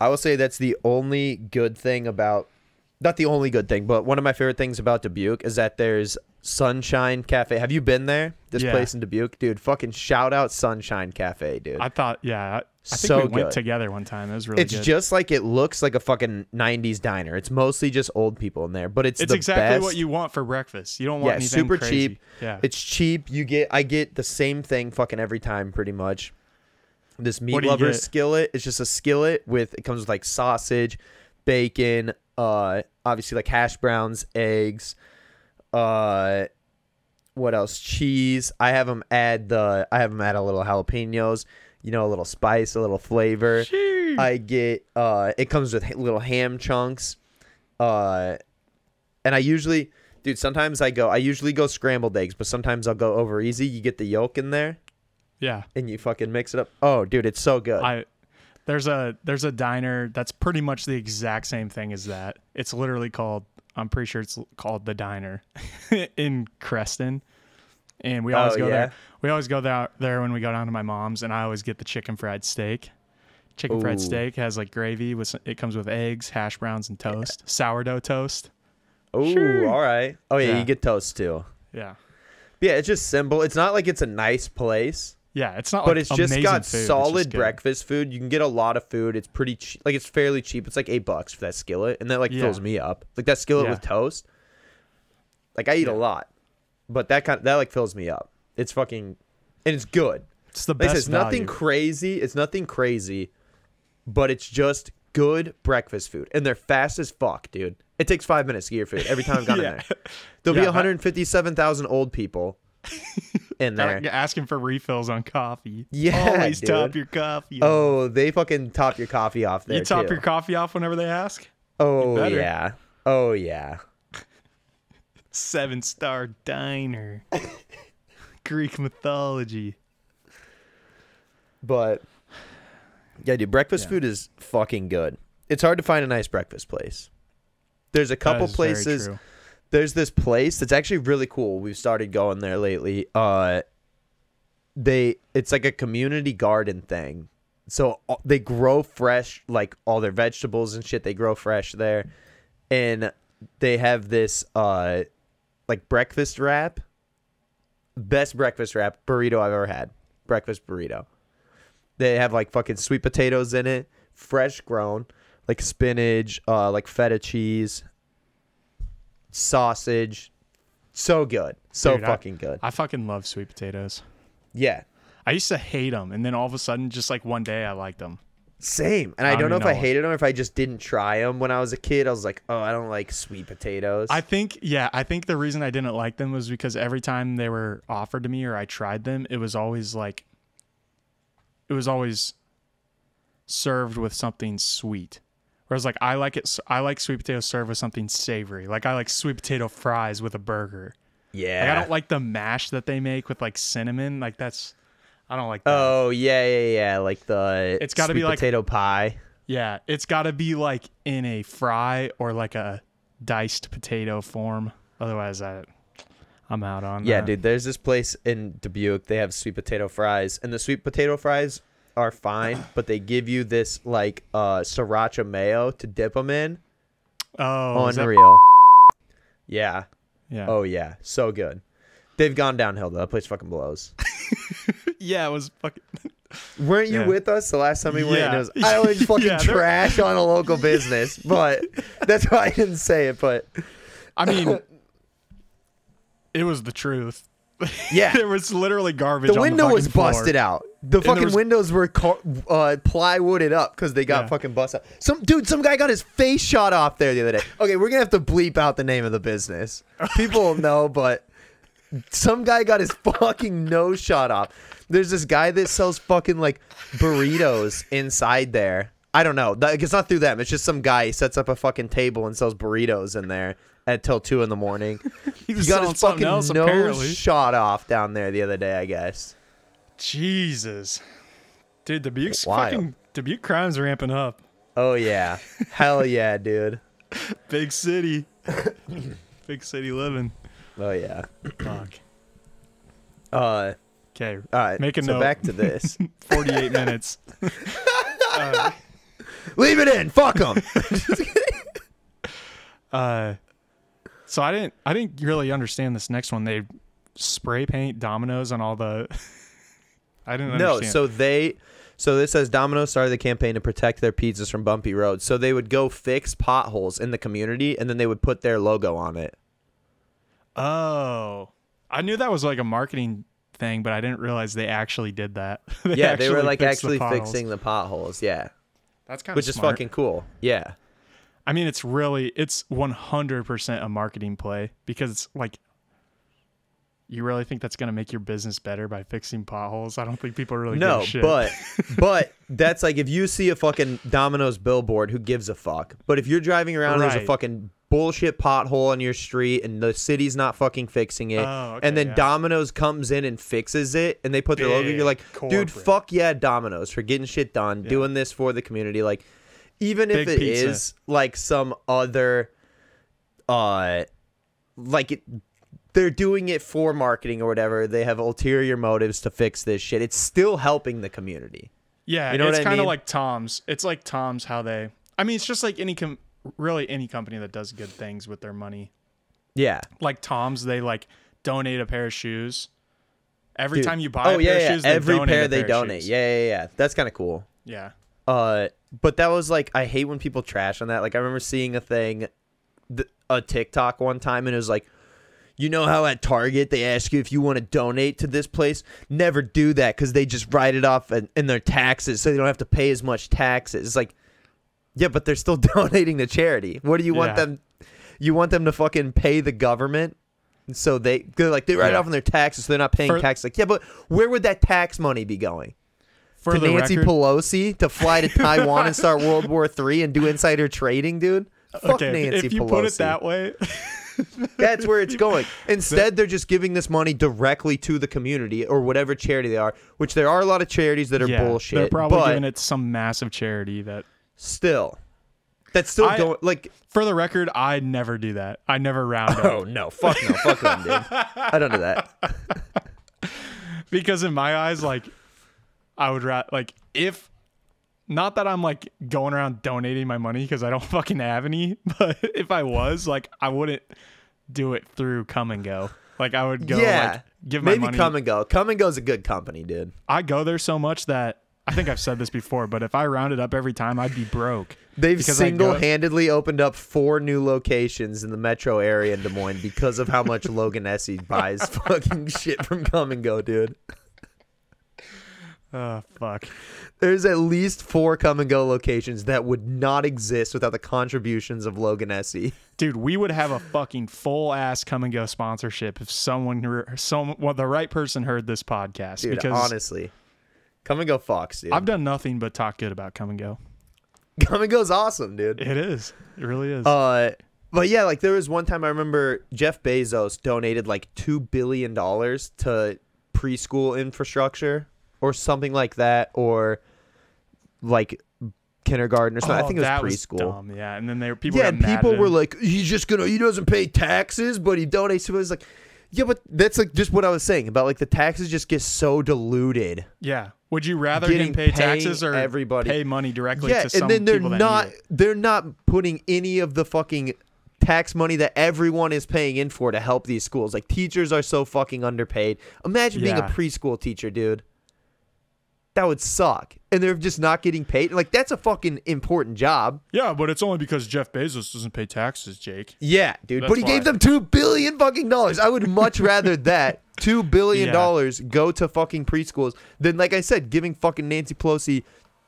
Speaker 3: I will say that's the only good thing about not the only good thing, but one of my favorite things about Dubuque is that there's Sunshine Cafe. Have you been there? This
Speaker 4: Yeah.
Speaker 3: place in Dubuque, dude. Fucking shout out Sunshine Cafe, dude.
Speaker 4: I thought, yeah, I, I think
Speaker 3: So
Speaker 4: we went together one time. It was really
Speaker 3: it's
Speaker 4: good.
Speaker 3: just like it looks like a fucking 90s diner. It's mostly just old people in there, but it's
Speaker 4: it's exactly
Speaker 3: best.
Speaker 4: what you want for breakfast. You don't want
Speaker 3: Yeah,
Speaker 4: anything
Speaker 3: super
Speaker 4: crazy.
Speaker 3: cheap.
Speaker 4: Yeah,
Speaker 3: It's cheap. You get I get the same thing fucking every time pretty much. This meat
Speaker 4: What do you
Speaker 3: lovers skillet. It's just a skillet with it comes with like sausage, bacon, uh obviously like hash browns, eggs, uh what else? Cheese. I have them add the I have them add a little jalapenos, you know, a little spice, a little flavor. I get uh it comes with little ham chunks. Uh and I usually dude, sometimes I go I usually go scrambled eggs, but sometimes I'll go over easy. You get the yolk in there
Speaker 4: yeah.
Speaker 3: and you fucking mix it up. Oh, dude, it's so good.
Speaker 4: I there's a there's a diner that's pretty much the exact same thing as that. It's literally called I'm pretty sure it's called the diner in Creston. And we always
Speaker 3: Oh,
Speaker 4: go
Speaker 3: yeah?
Speaker 4: there. We always go there there when we go down to my mom's and I always get the chicken fried steak. Chicken fried steak has like gravy with it comes with eggs, hash browns and toast. Sourdough toast.
Speaker 3: oh,
Speaker 4: sure.
Speaker 3: all right. Oh yeah,
Speaker 4: Yeah.
Speaker 3: you get toast too.
Speaker 4: Yeah.
Speaker 3: Yeah, it's just simple. It's not like it's a nice place,
Speaker 4: Yeah, it's not
Speaker 3: but
Speaker 4: like
Speaker 3: it's just got
Speaker 4: food,
Speaker 3: solid
Speaker 4: just
Speaker 3: breakfast food. You can get a lot of food. It's pretty cheap. Like it's fairly cheap. It's like eight bucks for that skillet, and that like
Speaker 4: Yeah.
Speaker 3: fills me up. Like that skillet
Speaker 4: Yeah.
Speaker 3: with toast. Like I eat a lot, but that kind that like fills me up. It's fucking, and it's good.
Speaker 4: It's the
Speaker 3: Like
Speaker 4: best
Speaker 3: said, it's nothing crazy. It's nothing crazy, but it's just good breakfast food, and they're fast as fuck, dude. It takes five minutes to get your food every time I've gone
Speaker 4: Yeah.
Speaker 3: in there. There'll
Speaker 4: Yeah,
Speaker 3: be 157,000 old people in there.
Speaker 4: Asking for refills on coffee.
Speaker 3: Yeah,
Speaker 4: Always top your coffee. off.
Speaker 3: Oh, they fucking top your coffee off there
Speaker 4: you top
Speaker 3: too.
Speaker 4: your coffee off whenever they ask.
Speaker 3: oh yeah. Oh yeah.
Speaker 4: Seven star diner. Greek mythology.
Speaker 3: But yeah, dude, breakfast
Speaker 4: Yeah.
Speaker 3: food is fucking good. It's hard to find a nice breakfast place. There's a couple
Speaker 4: That is very
Speaker 3: places. There's this place that's actually really cool. We've started going there lately. Uh they it's like a community garden thing. So uh, they grow fresh like all their vegetables and shit they grow fresh there. And they have this uh like breakfast wrap. Best breakfast wrap burrito I've ever had. Breakfast burrito. They have like fucking sweet potatoes in it, fresh grown, like spinach, uh, like feta cheese, sausage. So good, so
Speaker 4: Dude, I-
Speaker 3: fucking good.
Speaker 4: I fucking love sweet potatoes.
Speaker 3: Yeah,
Speaker 4: I used to hate them, and then all of a sudden, just like one day, I liked them.
Speaker 3: same. And I,
Speaker 4: I
Speaker 3: don't
Speaker 4: don't
Speaker 3: know if I hated them or if I just didn't try them when I was a kid. I was like, oh, I don't like sweet potatoes.
Speaker 4: I think, yeah, I think the reason I didn't like them was because every time they were offered to me or I tried them, it was always like, it was always served with something sweet. Whereas like I like it, I like sweet potato served with something savory. Like I like sweet potato fries with a burger.
Speaker 3: Yeah.
Speaker 4: Like, I don't like the mash that they make with like cinnamon. Like that's I don't like that.
Speaker 3: Oh yeah, yeah, yeah. Like the
Speaker 4: It's gotta be
Speaker 3: sweet
Speaker 4: like-
Speaker 3: potato pie.
Speaker 4: Yeah, it's got to be like in a fry or like a diced potato form. Otherwise, I I'm out on
Speaker 3: Yeah,
Speaker 4: that.
Speaker 3: dude. There's this place in Dubuque. They have sweet potato fries, and the sweet potato fries are fine, but they give you this like uh sriracha mayo to dip them in.
Speaker 4: Oh, is that-
Speaker 3: Unreal. Yeah.
Speaker 4: yeah.
Speaker 3: Oh yeah. So good. They've gone downhill though. That place fucking blows.
Speaker 4: yeah, it was fucking.
Speaker 3: Weren't you
Speaker 4: Yeah.
Speaker 3: with us the last time we went? And it
Speaker 4: Yeah.
Speaker 3: was, I always fucking
Speaker 4: Yeah, they're-
Speaker 3: trash on a local business, but that's why I didn't say it. But
Speaker 4: I mean, it was the truth.
Speaker 3: yeah,
Speaker 4: there was literally garbage.
Speaker 3: the
Speaker 4: on
Speaker 3: window was
Speaker 4: floor.
Speaker 3: busted out. The
Speaker 4: there
Speaker 3: fucking
Speaker 4: was-
Speaker 3: windows were car- uh, plywooded up because they got
Speaker 4: Yeah.
Speaker 3: fucking busted. out. Some dude, some guy got his face shot off there the other day. Okay, we're gonna have to bleep out the name of the business. People will know, but some guy got his fucking nose shot off. There's this guy that sells fucking like burritos inside there. I don't know. Like, It's not through them. It's just some guy he sets up a fucking table and sells burritos in there until two in the morning.
Speaker 4: He
Speaker 3: He got his fucking
Speaker 4: else,
Speaker 3: nose
Speaker 4: apparently.
Speaker 3: shot off down there the other day. I guess.
Speaker 4: Jesus, dude, Dubuque's
Speaker 3: Wild.
Speaker 4: fucking Dubuque crime's ramping up.
Speaker 3: Oh yeah, hell yeah, dude.
Speaker 4: Big city, big city living.
Speaker 3: Oh yeah.
Speaker 4: Fuck.
Speaker 3: Uh,
Speaker 4: Okay,
Speaker 3: all right.
Speaker 4: Make a
Speaker 3: so
Speaker 4: note.
Speaker 3: back to this.
Speaker 4: 48 minutes. Uh,
Speaker 3: Leave it in. Fuck them.
Speaker 4: uh, so I didn't, I didn't really understand this next one. They spray paint dominoes on all the. I didn't
Speaker 3: no,
Speaker 4: understand.
Speaker 3: so they. So this says Domino's started the campaign to protect their pizzas from bumpy roads. So they would go fix potholes in the community, and then they would put their logo on it.
Speaker 4: Oh, I knew that was like a marketing thing, but I didn't realize they actually did that. They
Speaker 3: yeah, they were like
Speaker 4: fixed the
Speaker 3: actually fixing the potholes. Yeah,
Speaker 4: That's kind of
Speaker 3: which is fucking cool. Yeah.
Speaker 4: I mean, it's really it's 100% a marketing play because it's like you really think that's going to make your business better by fixing potholes? I don't think people really give
Speaker 3: No, but but that's like if you see a fucking Domino's billboard, who gives a fuck? But if you're driving around, and there's a fucking bullshit pothole on your street, and the city's not fucking fixing it,
Speaker 4: Oh, okay,
Speaker 3: and then
Speaker 4: yeah.
Speaker 3: Domino's comes in and fixes it, and they put their logo, you're like, dude, fuck yeah, Domino's for getting shit done, doing this for the community, like. Even if
Speaker 4: Big
Speaker 3: it is
Speaker 4: pizza.
Speaker 3: like some other, uh, like it, they're doing it for marketing or whatever. They have ulterior motives to fix this shit. It's still helping the community.
Speaker 4: yeah,
Speaker 3: you know
Speaker 4: it's kind of
Speaker 3: mean?
Speaker 4: like Tom's. It's like Tom's how they I mean, it's just like any com- really any company that does good things with their money.
Speaker 3: Yeah.
Speaker 4: Like Tom's, they like donate a pair of shoes. Every
Speaker 3: Dude.
Speaker 4: time you buy
Speaker 3: oh
Speaker 4: a
Speaker 3: yeah,
Speaker 4: pair
Speaker 3: yeah.
Speaker 4: of shoes, they
Speaker 3: every
Speaker 4: donate
Speaker 3: pair they
Speaker 4: pair of
Speaker 3: donate.
Speaker 4: shoes.
Speaker 3: Yeah, yeah, yeah. That's kind of cool.
Speaker 4: Yeah.
Speaker 3: Uh, but that was like I hate when people trash on that. Like I remember seeing a thing, th- a TikTok one time, and it was like, you know how at Target they ask you if you want to donate to this place. Never do that because they just write it off in, in their taxes, so they don't have to pay as much taxes. It's like, yeah, but they're still donating to charity. What do you want
Speaker 4: Yeah.
Speaker 3: them? You want them to fucking pay the government? So they they're like they write it
Speaker 4: Yeah.
Speaker 3: off on their taxes, so they're not paying
Speaker 4: For-
Speaker 3: tax. Like, yeah, but where would that tax money be going?
Speaker 4: For
Speaker 3: to Nancy
Speaker 4: record,
Speaker 3: Pelosi to fly to Taiwan and start World War Three and do insider trading, dude. Fuck
Speaker 4: okay,
Speaker 3: Nancy
Speaker 4: if you
Speaker 3: Pelosi.
Speaker 4: put it that way,
Speaker 3: That's where it's going. Instead, they're just giving this money directly to the community or whatever charity they are. Which there are a lot of charities that are
Speaker 4: yeah,
Speaker 3: bullshit.
Speaker 4: they're probably
Speaker 3: but
Speaker 4: giving it some massive charity that
Speaker 3: still, that's still
Speaker 4: I-
Speaker 3: going. Like,
Speaker 4: For the record, I never do that. I never round
Speaker 3: oh
Speaker 4: up
Speaker 3: no, fuck no, fuck them, dude. I don't do that.
Speaker 4: because in my eyes, like I would ra- like if not that I'm like going around donating my money because I don't fucking have any, but if I was, like I wouldn't do it through Kum & Go. Like I would go
Speaker 3: yeah,
Speaker 4: like give my
Speaker 3: maybe
Speaker 4: money.
Speaker 3: Kum & Go. Kum & Go's a good company, dude.
Speaker 4: I go there so much that I think I've said this before, but if I rounded up every time, I'd be broke.
Speaker 3: They've
Speaker 4: go-
Speaker 3: single-handedly opened up four new locations in the metro area in Des Moines because of how much Logan Essie buys fucking shit from Kum & Go, dude.
Speaker 4: Oh fuck.
Speaker 3: There's at least four Kum & Go locations that would not exist without the contributions of Logan Essie.
Speaker 4: Dude, we would have a fucking full ass Kum & Go sponsorship if someone, some, well, the right person heard this podcast.
Speaker 3: Dude,
Speaker 4: because
Speaker 3: honestly. Kum & Go Fox, dude.
Speaker 4: I've done nothing but talk good about Kum & Go.
Speaker 3: Kum & Go's awesome, dude.
Speaker 4: It is. It really is.
Speaker 3: Uh But yeah, like there was one time I remember Jeff Bezos donated like two billion dollars to preschool infrastructure or something like that, or like kindergarten or something. I
Speaker 4: Oh,
Speaker 3: think it was preschool.
Speaker 4: dumb. Yeah, and then they people
Speaker 3: yeah,
Speaker 4: mad
Speaker 3: people were like, he's just gonna, he doesn't pay taxes, but he donates to it. It's like, yeah, but that's like just what I was saying about like the taxes just get so diluted.
Speaker 4: yeah. Would you rather him pay taxes or
Speaker 3: everybody.
Speaker 4: pay money directly
Speaker 3: yeah,
Speaker 4: to some
Speaker 3: and then they're not, they're not putting any of the fucking tax money that everyone is paying in for to help these schools. Like teachers are so fucking underpaid. Imagine being a preschool teacher, dude. That would suck. And they're just not getting paid. Like that's a fucking important job.
Speaker 4: Yeah, but it's only because Jeff Bezos doesn't pay taxes, Jake.
Speaker 3: Yeah, dude.
Speaker 4: That's
Speaker 3: but he gave them two billion fucking dollars. I would much rather that two billion
Speaker 4: Yeah.
Speaker 3: dollars go to fucking preschools than, like I said, giving fucking Nancy Pelosi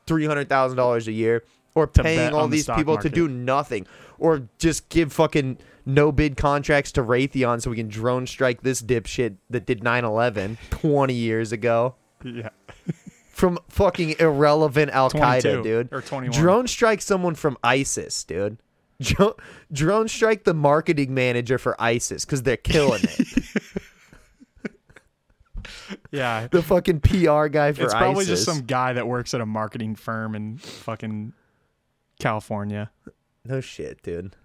Speaker 3: three hundred thousand dollars a year or paying all
Speaker 4: the
Speaker 3: these
Speaker 4: stock
Speaker 3: people to do nothing or just give fucking no bid contracts to Raytheon so we can drone strike this dipshit that did 9-11 20 years ago
Speaker 4: Yeah.
Speaker 3: From fucking irrelevant Al Qaeda, dude.
Speaker 4: or 21.
Speaker 3: Drone strike someone from ISIS, dude. Dro- drone strike the marketing manager for ISIS because they're killing it.
Speaker 4: Yeah.
Speaker 3: the fucking PR guy for
Speaker 4: It's probably
Speaker 3: ISIS.
Speaker 4: just some guy that works at a marketing firm in fucking California.
Speaker 3: no shit, dude.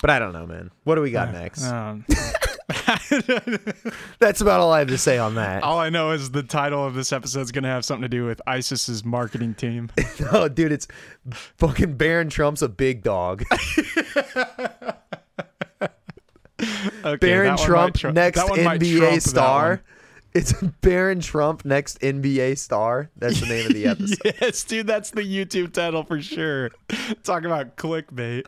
Speaker 3: But I don't know, man. What do we got next?
Speaker 4: Um,
Speaker 3: That's about all I have to say on that.
Speaker 4: all I know is the title of this episode is going to have something to do with ISIS's marketing team.
Speaker 3: oh, dude, it's fucking Barron Trump's a big dog.
Speaker 4: Okay, Barron
Speaker 3: Trump
Speaker 4: tru-
Speaker 3: next
Speaker 4: might trump
Speaker 3: NBA star. It's Barron Trump next NBA star. That's the name of the episode.
Speaker 4: yes, dude, that's the YouTube title for sure. Talk about clickbait.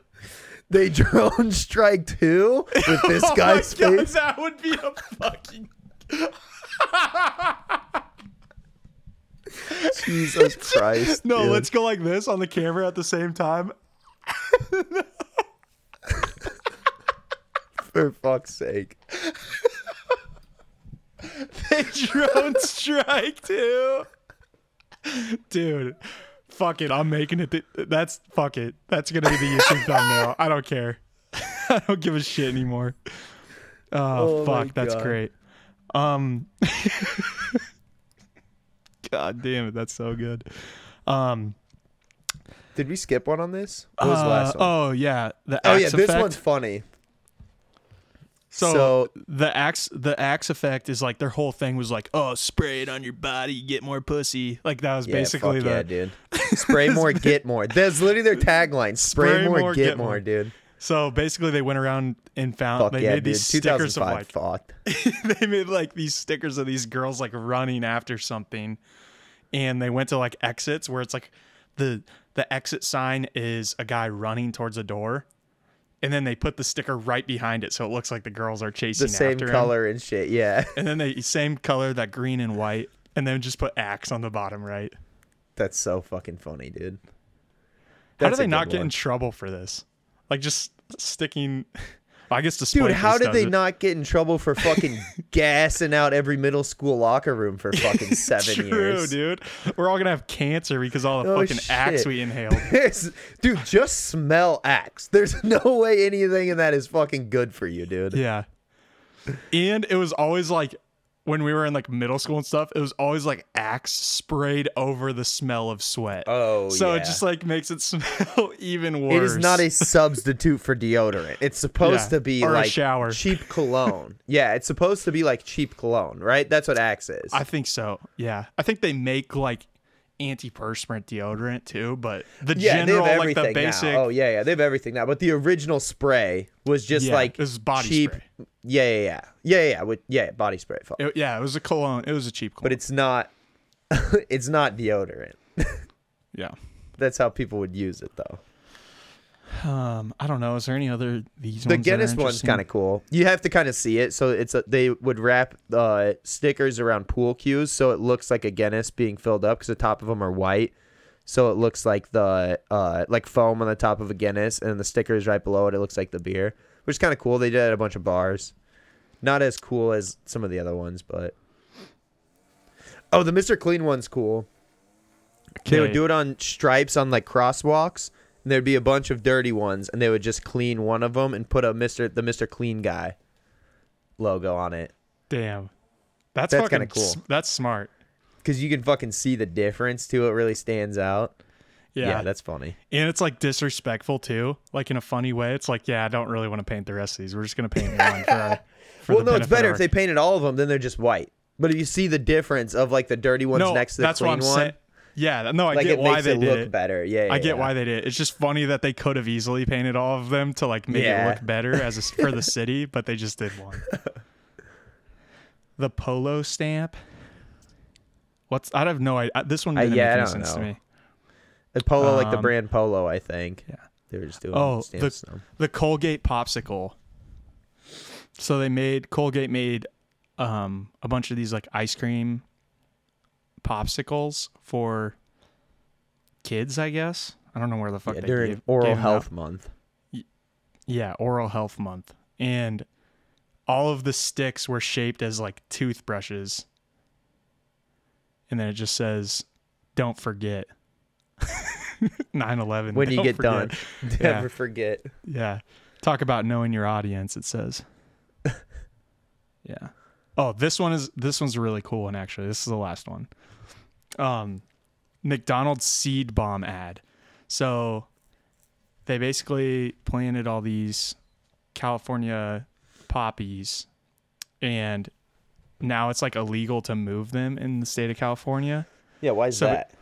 Speaker 3: They drone strike too with this
Speaker 4: Oh
Speaker 3: guy's
Speaker 4: God,
Speaker 3: face.
Speaker 4: that would be a fucking.
Speaker 3: Jesus Christ.
Speaker 4: No,
Speaker 3: dude.
Speaker 4: let's go like this on the camera at the same time.
Speaker 3: for fuck's sake.
Speaker 4: They drone strike too. Dude, fuck it. I'm making it. th- that's fuck it. That's gonna be the YouTube thumbnail. I don't care. I don't give a shit anymore. Oh,
Speaker 3: Oh
Speaker 4: fuck, that's
Speaker 3: God.
Speaker 4: great. Um, God damn it, that's so good. Um,
Speaker 3: Did we skip one on this? What was
Speaker 4: uh,
Speaker 3: last one?
Speaker 4: Oh yeah, the
Speaker 3: oh yeah, this
Speaker 4: effect.
Speaker 3: one's funny.
Speaker 4: So,
Speaker 3: So-
Speaker 4: the axe the axe effect is like their whole thing was like, oh, spray it on your body, you get more pussy. Like that was
Speaker 3: Yeah,
Speaker 4: basically the
Speaker 3: yeah, dude. Spray more, get more. That's literally their tagline. Spray, more, get, more, dude.
Speaker 4: So basically, they went around and found
Speaker 3: Fuck
Speaker 4: they
Speaker 3: yeah,
Speaker 4: made
Speaker 3: dude.
Speaker 4: these stickers of
Speaker 3: 2005
Speaker 4: like they made like these stickers of these girls like running after something, and they went to like exits where it's like the the exit sign is a guy running towards a door, and then they put the sticker right behind it so it looks like the girls are chasing
Speaker 3: The same
Speaker 4: after him.
Speaker 3: color and shit. Yeah,
Speaker 4: and then they same color that green and white, and then just put axe on the bottom right.
Speaker 3: that's so fucking funny, dude.
Speaker 4: How do they not get in trouble for this? Like just sticking. I guess
Speaker 3: Dude, how did they
Speaker 4: it.
Speaker 3: not get in trouble for fucking gassing out every middle school locker room for fucking seven
Speaker 4: True,
Speaker 3: years?
Speaker 4: dude. We're all gonna have cancer because all the
Speaker 3: Oh,
Speaker 4: fucking axe we inhaled.
Speaker 3: Dude, just smell axe. There's no way anything in that is fucking good for you, dude.
Speaker 4: Yeah. And it was always like when we were in like middle school and stuff, it was always like axe sprayed over the smell of sweat.
Speaker 3: Oh,
Speaker 4: so
Speaker 3: yeah.
Speaker 4: it just like makes it smell even worse.
Speaker 3: It is not a substitute for deodorant. It's supposed
Speaker 4: Yeah,
Speaker 3: to be
Speaker 4: or a
Speaker 3: like
Speaker 4: shower.
Speaker 3: cheap cologne. yeah, it's supposed to be like cheap cologne, right? That's what Axe is.
Speaker 4: I think so. Yeah. I think they make like antiperspirant deodorant too, but the
Speaker 3: yeah,
Speaker 4: general
Speaker 3: they have
Speaker 4: like
Speaker 3: everything
Speaker 4: the basic
Speaker 3: now. Oh yeah, yeah, they have everything now. But the original spray was just
Speaker 4: Yeah,
Speaker 3: like
Speaker 4: was body
Speaker 3: cheap.
Speaker 4: spray.
Speaker 3: Yeah, yeah, yeah, yeah, yeah, with, yeah, body spray. fuck.
Speaker 4: it- yeah, it was a cologne. It was a cheap cologne.
Speaker 3: But it's not. it's not deodorant.
Speaker 4: yeah.
Speaker 3: That's how people would use it though.
Speaker 4: Um, I don't know. Is there any other these
Speaker 3: The
Speaker 4: ones that are
Speaker 3: Guinness one's kind of cool. You have to kind of see it. So it's a, they would wrap uh, stickers around pool cues, so it looks like a Guinness being filled up because the top of them are white. So it looks like the uh, like foam on the top of a Guinness, and the stickers right below it. It looks like the beer, which is kind of cool. They did it at a bunch of bars. Not as cool as some of the other ones, but oh, the Mister Clean one's cool. They would do it on stripes on like crosswalks. and there'd be a bunch of dirty ones, and they would just clean one of them and put a Mister the Mister Clean guy logo on it
Speaker 4: Damn. That's,
Speaker 3: That's
Speaker 4: fucking
Speaker 3: kinda cool.
Speaker 4: s- That's smart.
Speaker 3: because you can fucking see the difference too. It really stands out.
Speaker 4: Yeah.
Speaker 3: Yeah, that's funny.
Speaker 4: and it's like disrespectful too, like in a funny way. It's like, yeah, I don't really want to paint the rest of these. We're just gonna paint one for our. For
Speaker 3: well, no, it's better
Speaker 4: of
Speaker 3: if they painted all of them. Then they're just white. But if you see the difference of like the dirty ones
Speaker 4: no,
Speaker 3: next to the clean one,
Speaker 4: saying. Yeah, no, I
Speaker 3: like
Speaker 4: get
Speaker 3: it
Speaker 4: why they did
Speaker 3: look
Speaker 4: it.
Speaker 3: better. Yeah, yeah
Speaker 4: I get
Speaker 3: yeah.
Speaker 4: why they did. it. It's just funny that they could have easily painted all of them to like make
Speaker 3: Yeah.
Speaker 4: it look better as a, for the city, but they just did one. the polo stamp. What's I have no idea. This one
Speaker 3: Uh,
Speaker 4: didn't
Speaker 3: yeah, I
Speaker 4: make sense to
Speaker 3: know.
Speaker 4: me.
Speaker 3: The polo, like the
Speaker 4: Um,
Speaker 3: brand Polo, I think.
Speaker 4: Yeah.
Speaker 3: They were just doing.
Speaker 4: Oh,
Speaker 3: stamps
Speaker 4: the the Colgate popsicle. So they made Colgate made um a bunch of these like ice cream popsicles for kids, I guess. I don't know where the fuck
Speaker 3: Yeah,
Speaker 4: they
Speaker 3: during
Speaker 4: gave,
Speaker 3: Oral
Speaker 4: gave.
Speaker 3: Health Month.
Speaker 4: Yeah, oral health month. And all of the sticks were shaped as like toothbrushes. And then it just says, don't forget. 9 11.
Speaker 3: When you get done,
Speaker 4: Yeah.
Speaker 3: never forget.
Speaker 4: Yeah. Talk about knowing your audience, it says. Yeah. Oh, this one is this one's a really cool one actually. This is the last one. Um McDonald's seed bomb ad. So they basically planted all these California poppies and now it's like illegal to move them in the state of California.
Speaker 3: Yeah, why is
Speaker 4: So-
Speaker 3: that?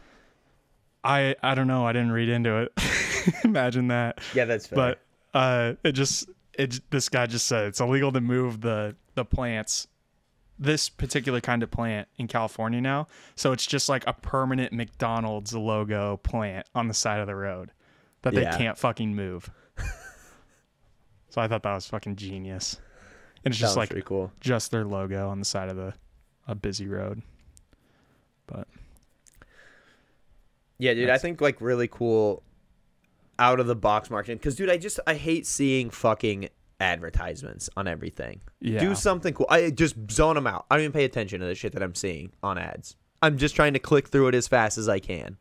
Speaker 4: I I don't know, I didn't read into it. Imagine that.
Speaker 3: Yeah, that's fair.
Speaker 4: but uh it just it this guy just said it's illegal to move the the plants this particular kind of plant in California now. So it's just like a permanent McDonald's logo plant on the side of the road that they
Speaker 3: Yeah.
Speaker 4: can't fucking move. So I thought that was fucking genius. And it's just like
Speaker 3: pretty cool.
Speaker 4: just their logo on the side of the a busy road. But
Speaker 3: Yeah, dude, I think like really cool out of the box marketing. Because dude, I just I hate seeing fucking advertisements on everything.
Speaker 4: yeah
Speaker 3: Do something cool. I just zone them out. I don't even pay attention to the shit that I'm seeing on ads. I'm just trying to click through it as fast as I can.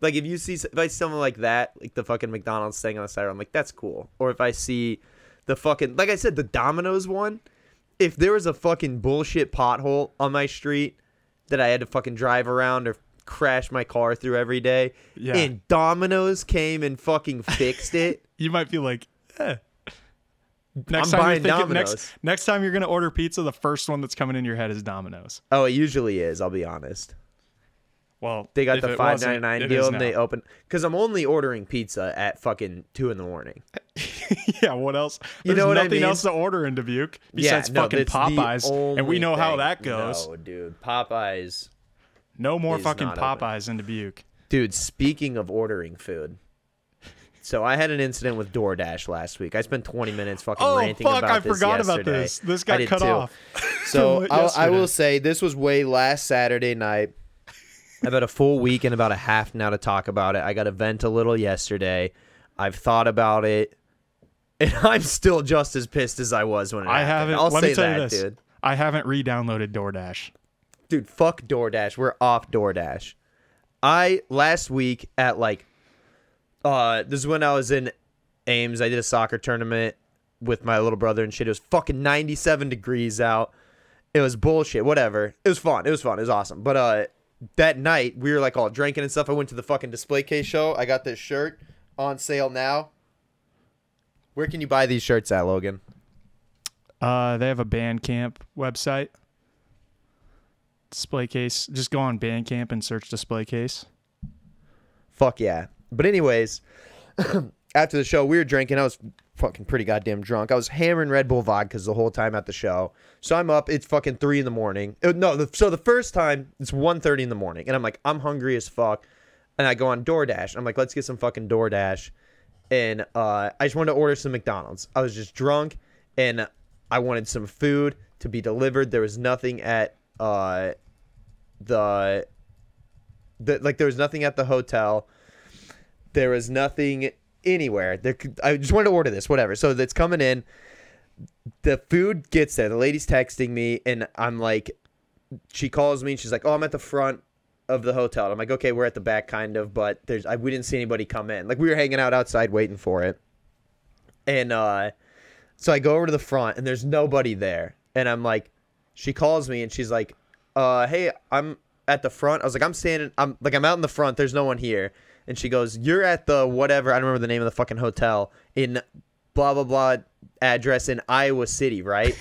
Speaker 3: Like if you see if I see something like that, like the fucking McDonald's thing on the side, I'm like that's cool. Or if I see the fucking like I said the Domino's one, if there was a fucking bullshit pothole on my street that I had to fucking drive around or crash my car through every day,
Speaker 4: Yeah.
Speaker 3: and Domino's came and fucking fixed it.
Speaker 4: you might be like, eh. Next
Speaker 3: I'm
Speaker 4: time you're thinking,
Speaker 3: Domino's.
Speaker 4: next next time you're gonna order pizza, the first one that's coming in your head is Domino's.
Speaker 3: Oh, it usually is. I'll be honest.
Speaker 4: Well,
Speaker 3: They got the five ninety nine deal and they open because I'm only ordering pizza at fucking two in the morning.
Speaker 4: yeah, what else?
Speaker 3: You know what I
Speaker 4: nothing
Speaker 3: mean?
Speaker 4: else to order in Dubuque besides
Speaker 3: no,
Speaker 4: fucking Popeyes, and we know how that goes.
Speaker 3: No, dude, Popeyes.
Speaker 4: No, more fucking
Speaker 3: not open.
Speaker 4: Popeyes in Dubuque.
Speaker 3: Dude, speaking of ordering food, so I had an incident with DoorDash last week. I spent 20 minutes fucking
Speaker 4: Oh
Speaker 3: ranting
Speaker 4: fuck!
Speaker 3: about
Speaker 4: I
Speaker 3: this I
Speaker 4: forgot about this. This got cut
Speaker 3: too.
Speaker 4: off.
Speaker 3: So I will say this was way last Saturday night. I've had a full week and about a half now to talk about it. I got to vent a little yesterday. I've thought about it, and I'm still just as pissed as I was when it
Speaker 4: I
Speaker 3: happened.
Speaker 4: haven't.
Speaker 3: I'll
Speaker 4: let
Speaker 3: say
Speaker 4: me tell
Speaker 3: that,
Speaker 4: you this.
Speaker 3: dude.
Speaker 4: I haven't re-downloaded DoorDash.
Speaker 3: Dude, fuck DoorDash. We're off DoorDash. I last week at like, uh, this is when I was in Ames. I did a soccer tournament with my little brother and shit. It was fucking 97 degrees out. It was bullshit. Whatever. It was fun. It was fun. It was awesome. But uh, that night we were like all drinking and stuff. I went to the fucking display case show. I got this shirt on sale now. Where can you buy these shirts at, Logan?
Speaker 4: Uh, they have a Bandcamp website. Display case. Just go on Bandcamp and search display case.
Speaker 3: Fuck yeah. But anyways, after the show, we were drinking. I was fucking pretty goddamn drunk. I was hammering Red Bull vodkas the whole time at the show. So I'm up. It's fucking three in the morning. Uh, No, the, so the first time it's 1.30 in the morning, and I'm like, I'm hungry as fuck. And I go on DoorDash. I'm like, let's get some fucking DoorDash. And uh, I just wanted to order some McDonald's. I was just drunk, and I wanted some food to be delivered. There was nothing at uh, the the like there was nothing at the hotel. There was nothing anywhere. There could, I just wanted to order this, whatever. So that's coming in. The food gets there. The lady's texting me, and I'm like, she calls me, and she's like, "Oh, I'm at the front. of the hotel. I'm like, okay, we're at the back, kind of, but there's I, we didn't see anybody come in. Like we were hanging out outside waiting for it, and uh, so I go over to the front, and there's nobody there, and I'm like, she calls me, and she's like, uh, hey, I'm at the front. I was like, I'm standing, I'm like, I'm out in the front. There's no one here, and she goes, you're at the whatever. I don't remember the name of the fucking hotel in blah blah blah address in Iowa City, right?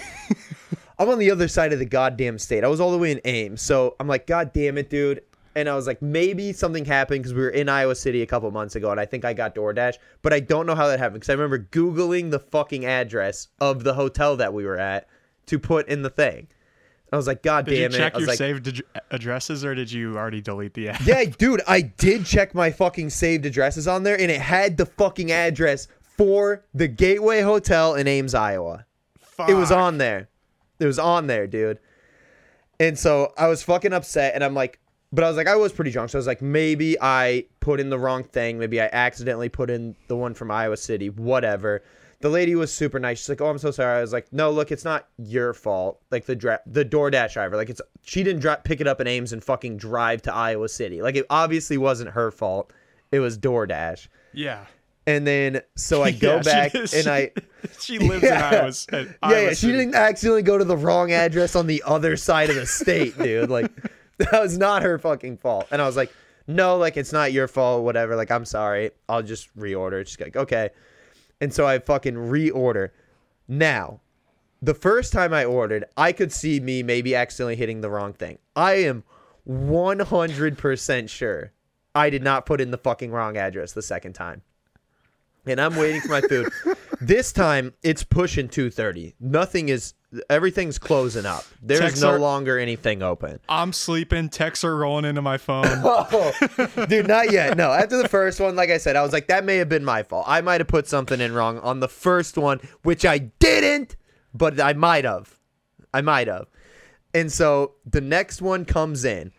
Speaker 3: I'm on the other side of the goddamn state. I was all the way in Ames. So I'm like, God damn it, dude. And I was like, maybe something happened because we were in Iowa City a couple months ago and I think I got DoorDash, but I don't know how that happened because I remember Googling the fucking address of the hotel that we were at to put in the thing. I was like, God
Speaker 4: Did
Speaker 3: damn it.
Speaker 4: check
Speaker 3: I was
Speaker 4: your
Speaker 3: like,
Speaker 4: saved ad- addresses or did you already delete the app?
Speaker 3: yeah, dude, I did check my fucking saved addresses on there and it had the fucking address for the Gateway Hotel in Ames, Iowa. It was on there. It was on there, dude. And so I was fucking upset, and I'm like, but I was like, I was pretty drunk, so I was like, maybe I put in the wrong thing. Maybe I accidentally put in the one from Iowa City. Whatever. The lady was super nice. She's like, "Oh, I'm so sorry." I was like, "No, look, it's not your fault. Like the dra- the DoorDash driver. Like it's she didn't dra- pick it up in Ames and fucking drive to Iowa City. Like it obviously wasn't her fault. It was DoorDash."
Speaker 4: Yeah.
Speaker 3: And then so I go
Speaker 4: Yeah,
Speaker 3: back
Speaker 4: did-
Speaker 3: and I
Speaker 4: She lives
Speaker 3: Yeah.
Speaker 4: in Iowa. at
Speaker 3: yeah,
Speaker 4: Iowa uh,
Speaker 3: yeah, she didn't accidentally go to the wrong address on the other side of the state, dude. Like that was not her fucking fault. And I was like, no, like it's not your fault, whatever. Like I'm sorry. I'll just reorder. She's like, okay. And so I fucking reorder. Now, the first time I ordered, I could see me maybe accidentally hitting the wrong thing. I am 100% sure I did not put in the fucking wrong address the second time. And I'm waiting for my food. this time it's pushing 2:30. Nothing is everything's closing up. There's
Speaker 4: Texts
Speaker 3: no
Speaker 4: are-
Speaker 3: longer anything open.
Speaker 4: I'm sleeping. Texts are rolling into my phone.
Speaker 3: Oh, dude, not yet. No, after the first one, like I said, I was like, that may have been my fault. I might have put something in wrong on the first one, which I didn't, but I might have. I might have. And so the next one comes in.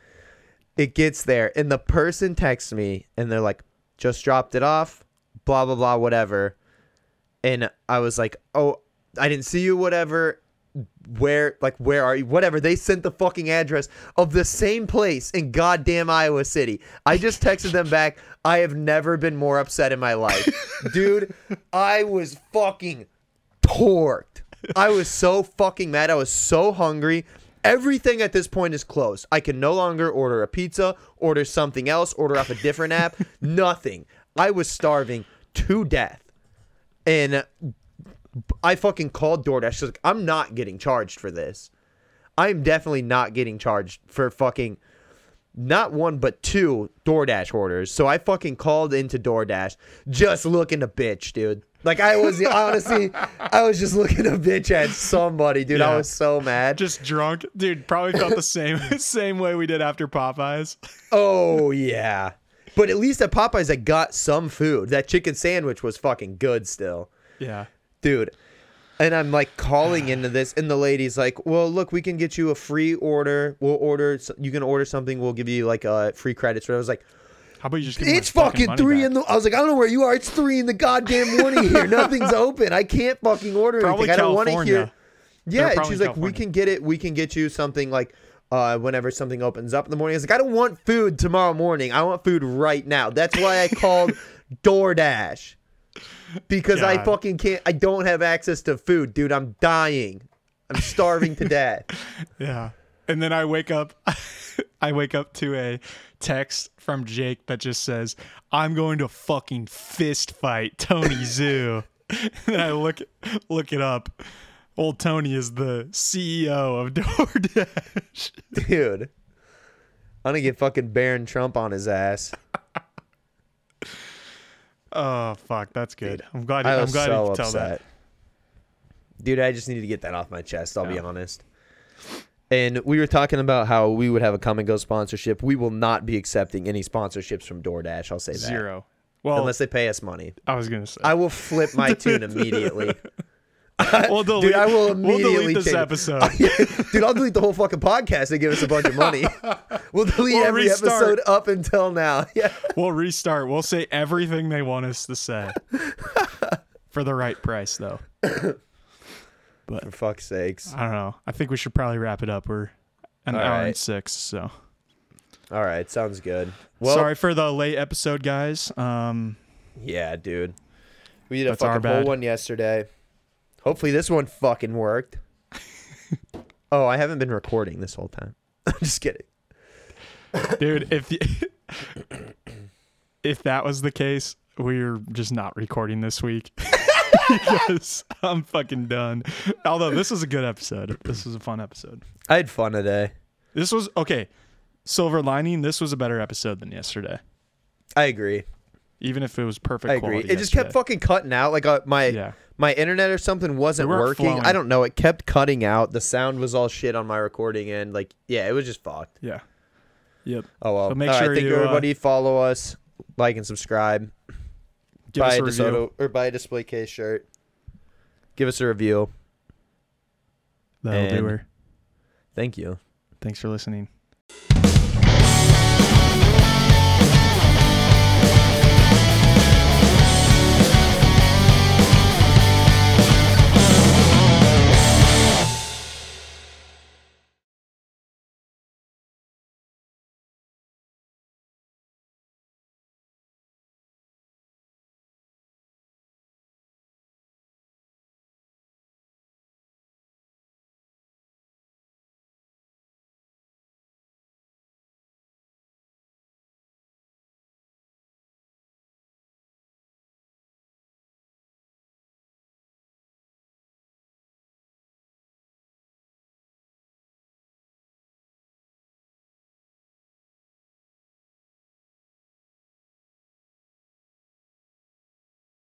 Speaker 3: It gets there, and the person texts me, and they're like, just dropped it off, blah, blah, blah, whatever. And I was like, oh, I didn't see you, whatever where like where are you? Whatever. They sent the fucking address of the same place in goddamn Iowa City. I just texted them back. I have never been more upset in my life. Dude I was fucking torqued. I was so fucking mad. I was so hungry. Everything at this point is closed. I can no longer order a pizza order something else order off a different app. Nothing. I was starving to death. And I fucking called DoorDash. She's like, I'm not getting charged for this. I'm definitely not getting charged for fucking not one but two DoorDash orders. So I fucking called into DoorDash just looking to bitch, dude. Like I was honestly, I was just looking to bitch at somebody, dude. I was so mad.
Speaker 4: Just drunk, dude. Probably felt the same same way we did after Popeyes.
Speaker 3: Oh yeah. But at least at Popeyes I got some food. That chicken sandwich was fucking good still.
Speaker 4: Yeah.
Speaker 3: Dude. And I'm like calling into this, and the lady's like, "Well, look, we can get you a free order. We'll order. You can order something. We'll give you like uh, free credits." But I was like,
Speaker 4: How about you just give
Speaker 3: "It's
Speaker 4: my
Speaker 3: fucking three
Speaker 4: back?
Speaker 3: in the." I was like, "I don't know where you are. It's three in the goddamn morning here. Nothing's open. I can't fucking order
Speaker 4: Probably
Speaker 3: anything. I don't want to hear." Yeah, and she's like, "We can get it. We can get you something like." Uh, whenever something opens up in the morning, I was like, I don't want food tomorrow morning. I want food right now. That's why I called DoorDash because I fucking can't. I don't have access to food, dude. I'm dying. I'm starving to death.
Speaker 4: Yeah. And then I wake up I wake up to a text from Jake that just says, I'm going to fucking fist fight Tony Xu. and I look look it up. Old Tony is the CEO of DoorDash.
Speaker 3: dude. I'm gonna get fucking Barron Trump on his ass.
Speaker 4: Oh fuck, that's good. I'm glad
Speaker 3: I
Speaker 4: I'm glad
Speaker 3: so
Speaker 4: you can tell that.
Speaker 3: Dude, I just needed to get that off my chest. I'll be honest. And we were talking about how we would have a Kum & Go sponsorship. We will not be accepting any sponsorships from DoorDash. I'll say that.
Speaker 4: Zero. Well,
Speaker 3: Unless they pay us money.
Speaker 4: I was gonna say.
Speaker 3: I will flip my tune immediately.
Speaker 4: we'll delete,
Speaker 3: Dude, I will
Speaker 4: we'll
Speaker 3: immediately
Speaker 4: delete this
Speaker 3: change
Speaker 4: episode.
Speaker 3: Dude, I'll delete the whole fucking podcast and give us a bunch of money. We'll delete
Speaker 4: We'll
Speaker 3: every
Speaker 4: restart.
Speaker 3: episode up until now. Yeah.
Speaker 4: We'll restart. We'll say everything they want us to say. For the right price though.
Speaker 3: But for fuck's sakes.
Speaker 4: I don't know. I think we should probably wrap it up. We're an
Speaker 3: All
Speaker 4: hour and six, so
Speaker 3: All right, sounds good. Well,
Speaker 4: Sorry for the late episode, guys. Um,
Speaker 3: yeah, dude. We did a fucking whole one yesterday. Hopefully this one fucking worked. oh, I haven't been recording this whole time. I'm just kidding.
Speaker 4: dude, if y- if that was the case, we're just not recording this week. because I'm fucking done. Although this was a good episode. This was a fun episode.
Speaker 3: I had fun today.
Speaker 4: This was okay. Silver lining. This was a better episode than yesterday.
Speaker 3: I agree.
Speaker 4: Even if it was perfect.
Speaker 3: I agree. It just kept fucking cutting out. Like uh, my
Speaker 4: Yeah.
Speaker 3: My internet or something wasn't working.
Speaker 4: flowing.
Speaker 3: I don't know. It kept cutting out. The sound was all shit on my recording end. Like, yeah, it was just fucked.
Speaker 4: Yeah. Yep.
Speaker 3: Oh well.
Speaker 4: So make
Speaker 3: All right,
Speaker 4: sure
Speaker 3: thank
Speaker 4: you, uh,
Speaker 3: everybody. follow us, like and subscribe.
Speaker 4: Give
Speaker 3: buy
Speaker 4: us
Speaker 3: a
Speaker 4: a.
Speaker 3: DeSoto or buy a display case shirt. Give us a review.
Speaker 4: That'll do her.
Speaker 3: Thank you.
Speaker 4: Thanks for listening.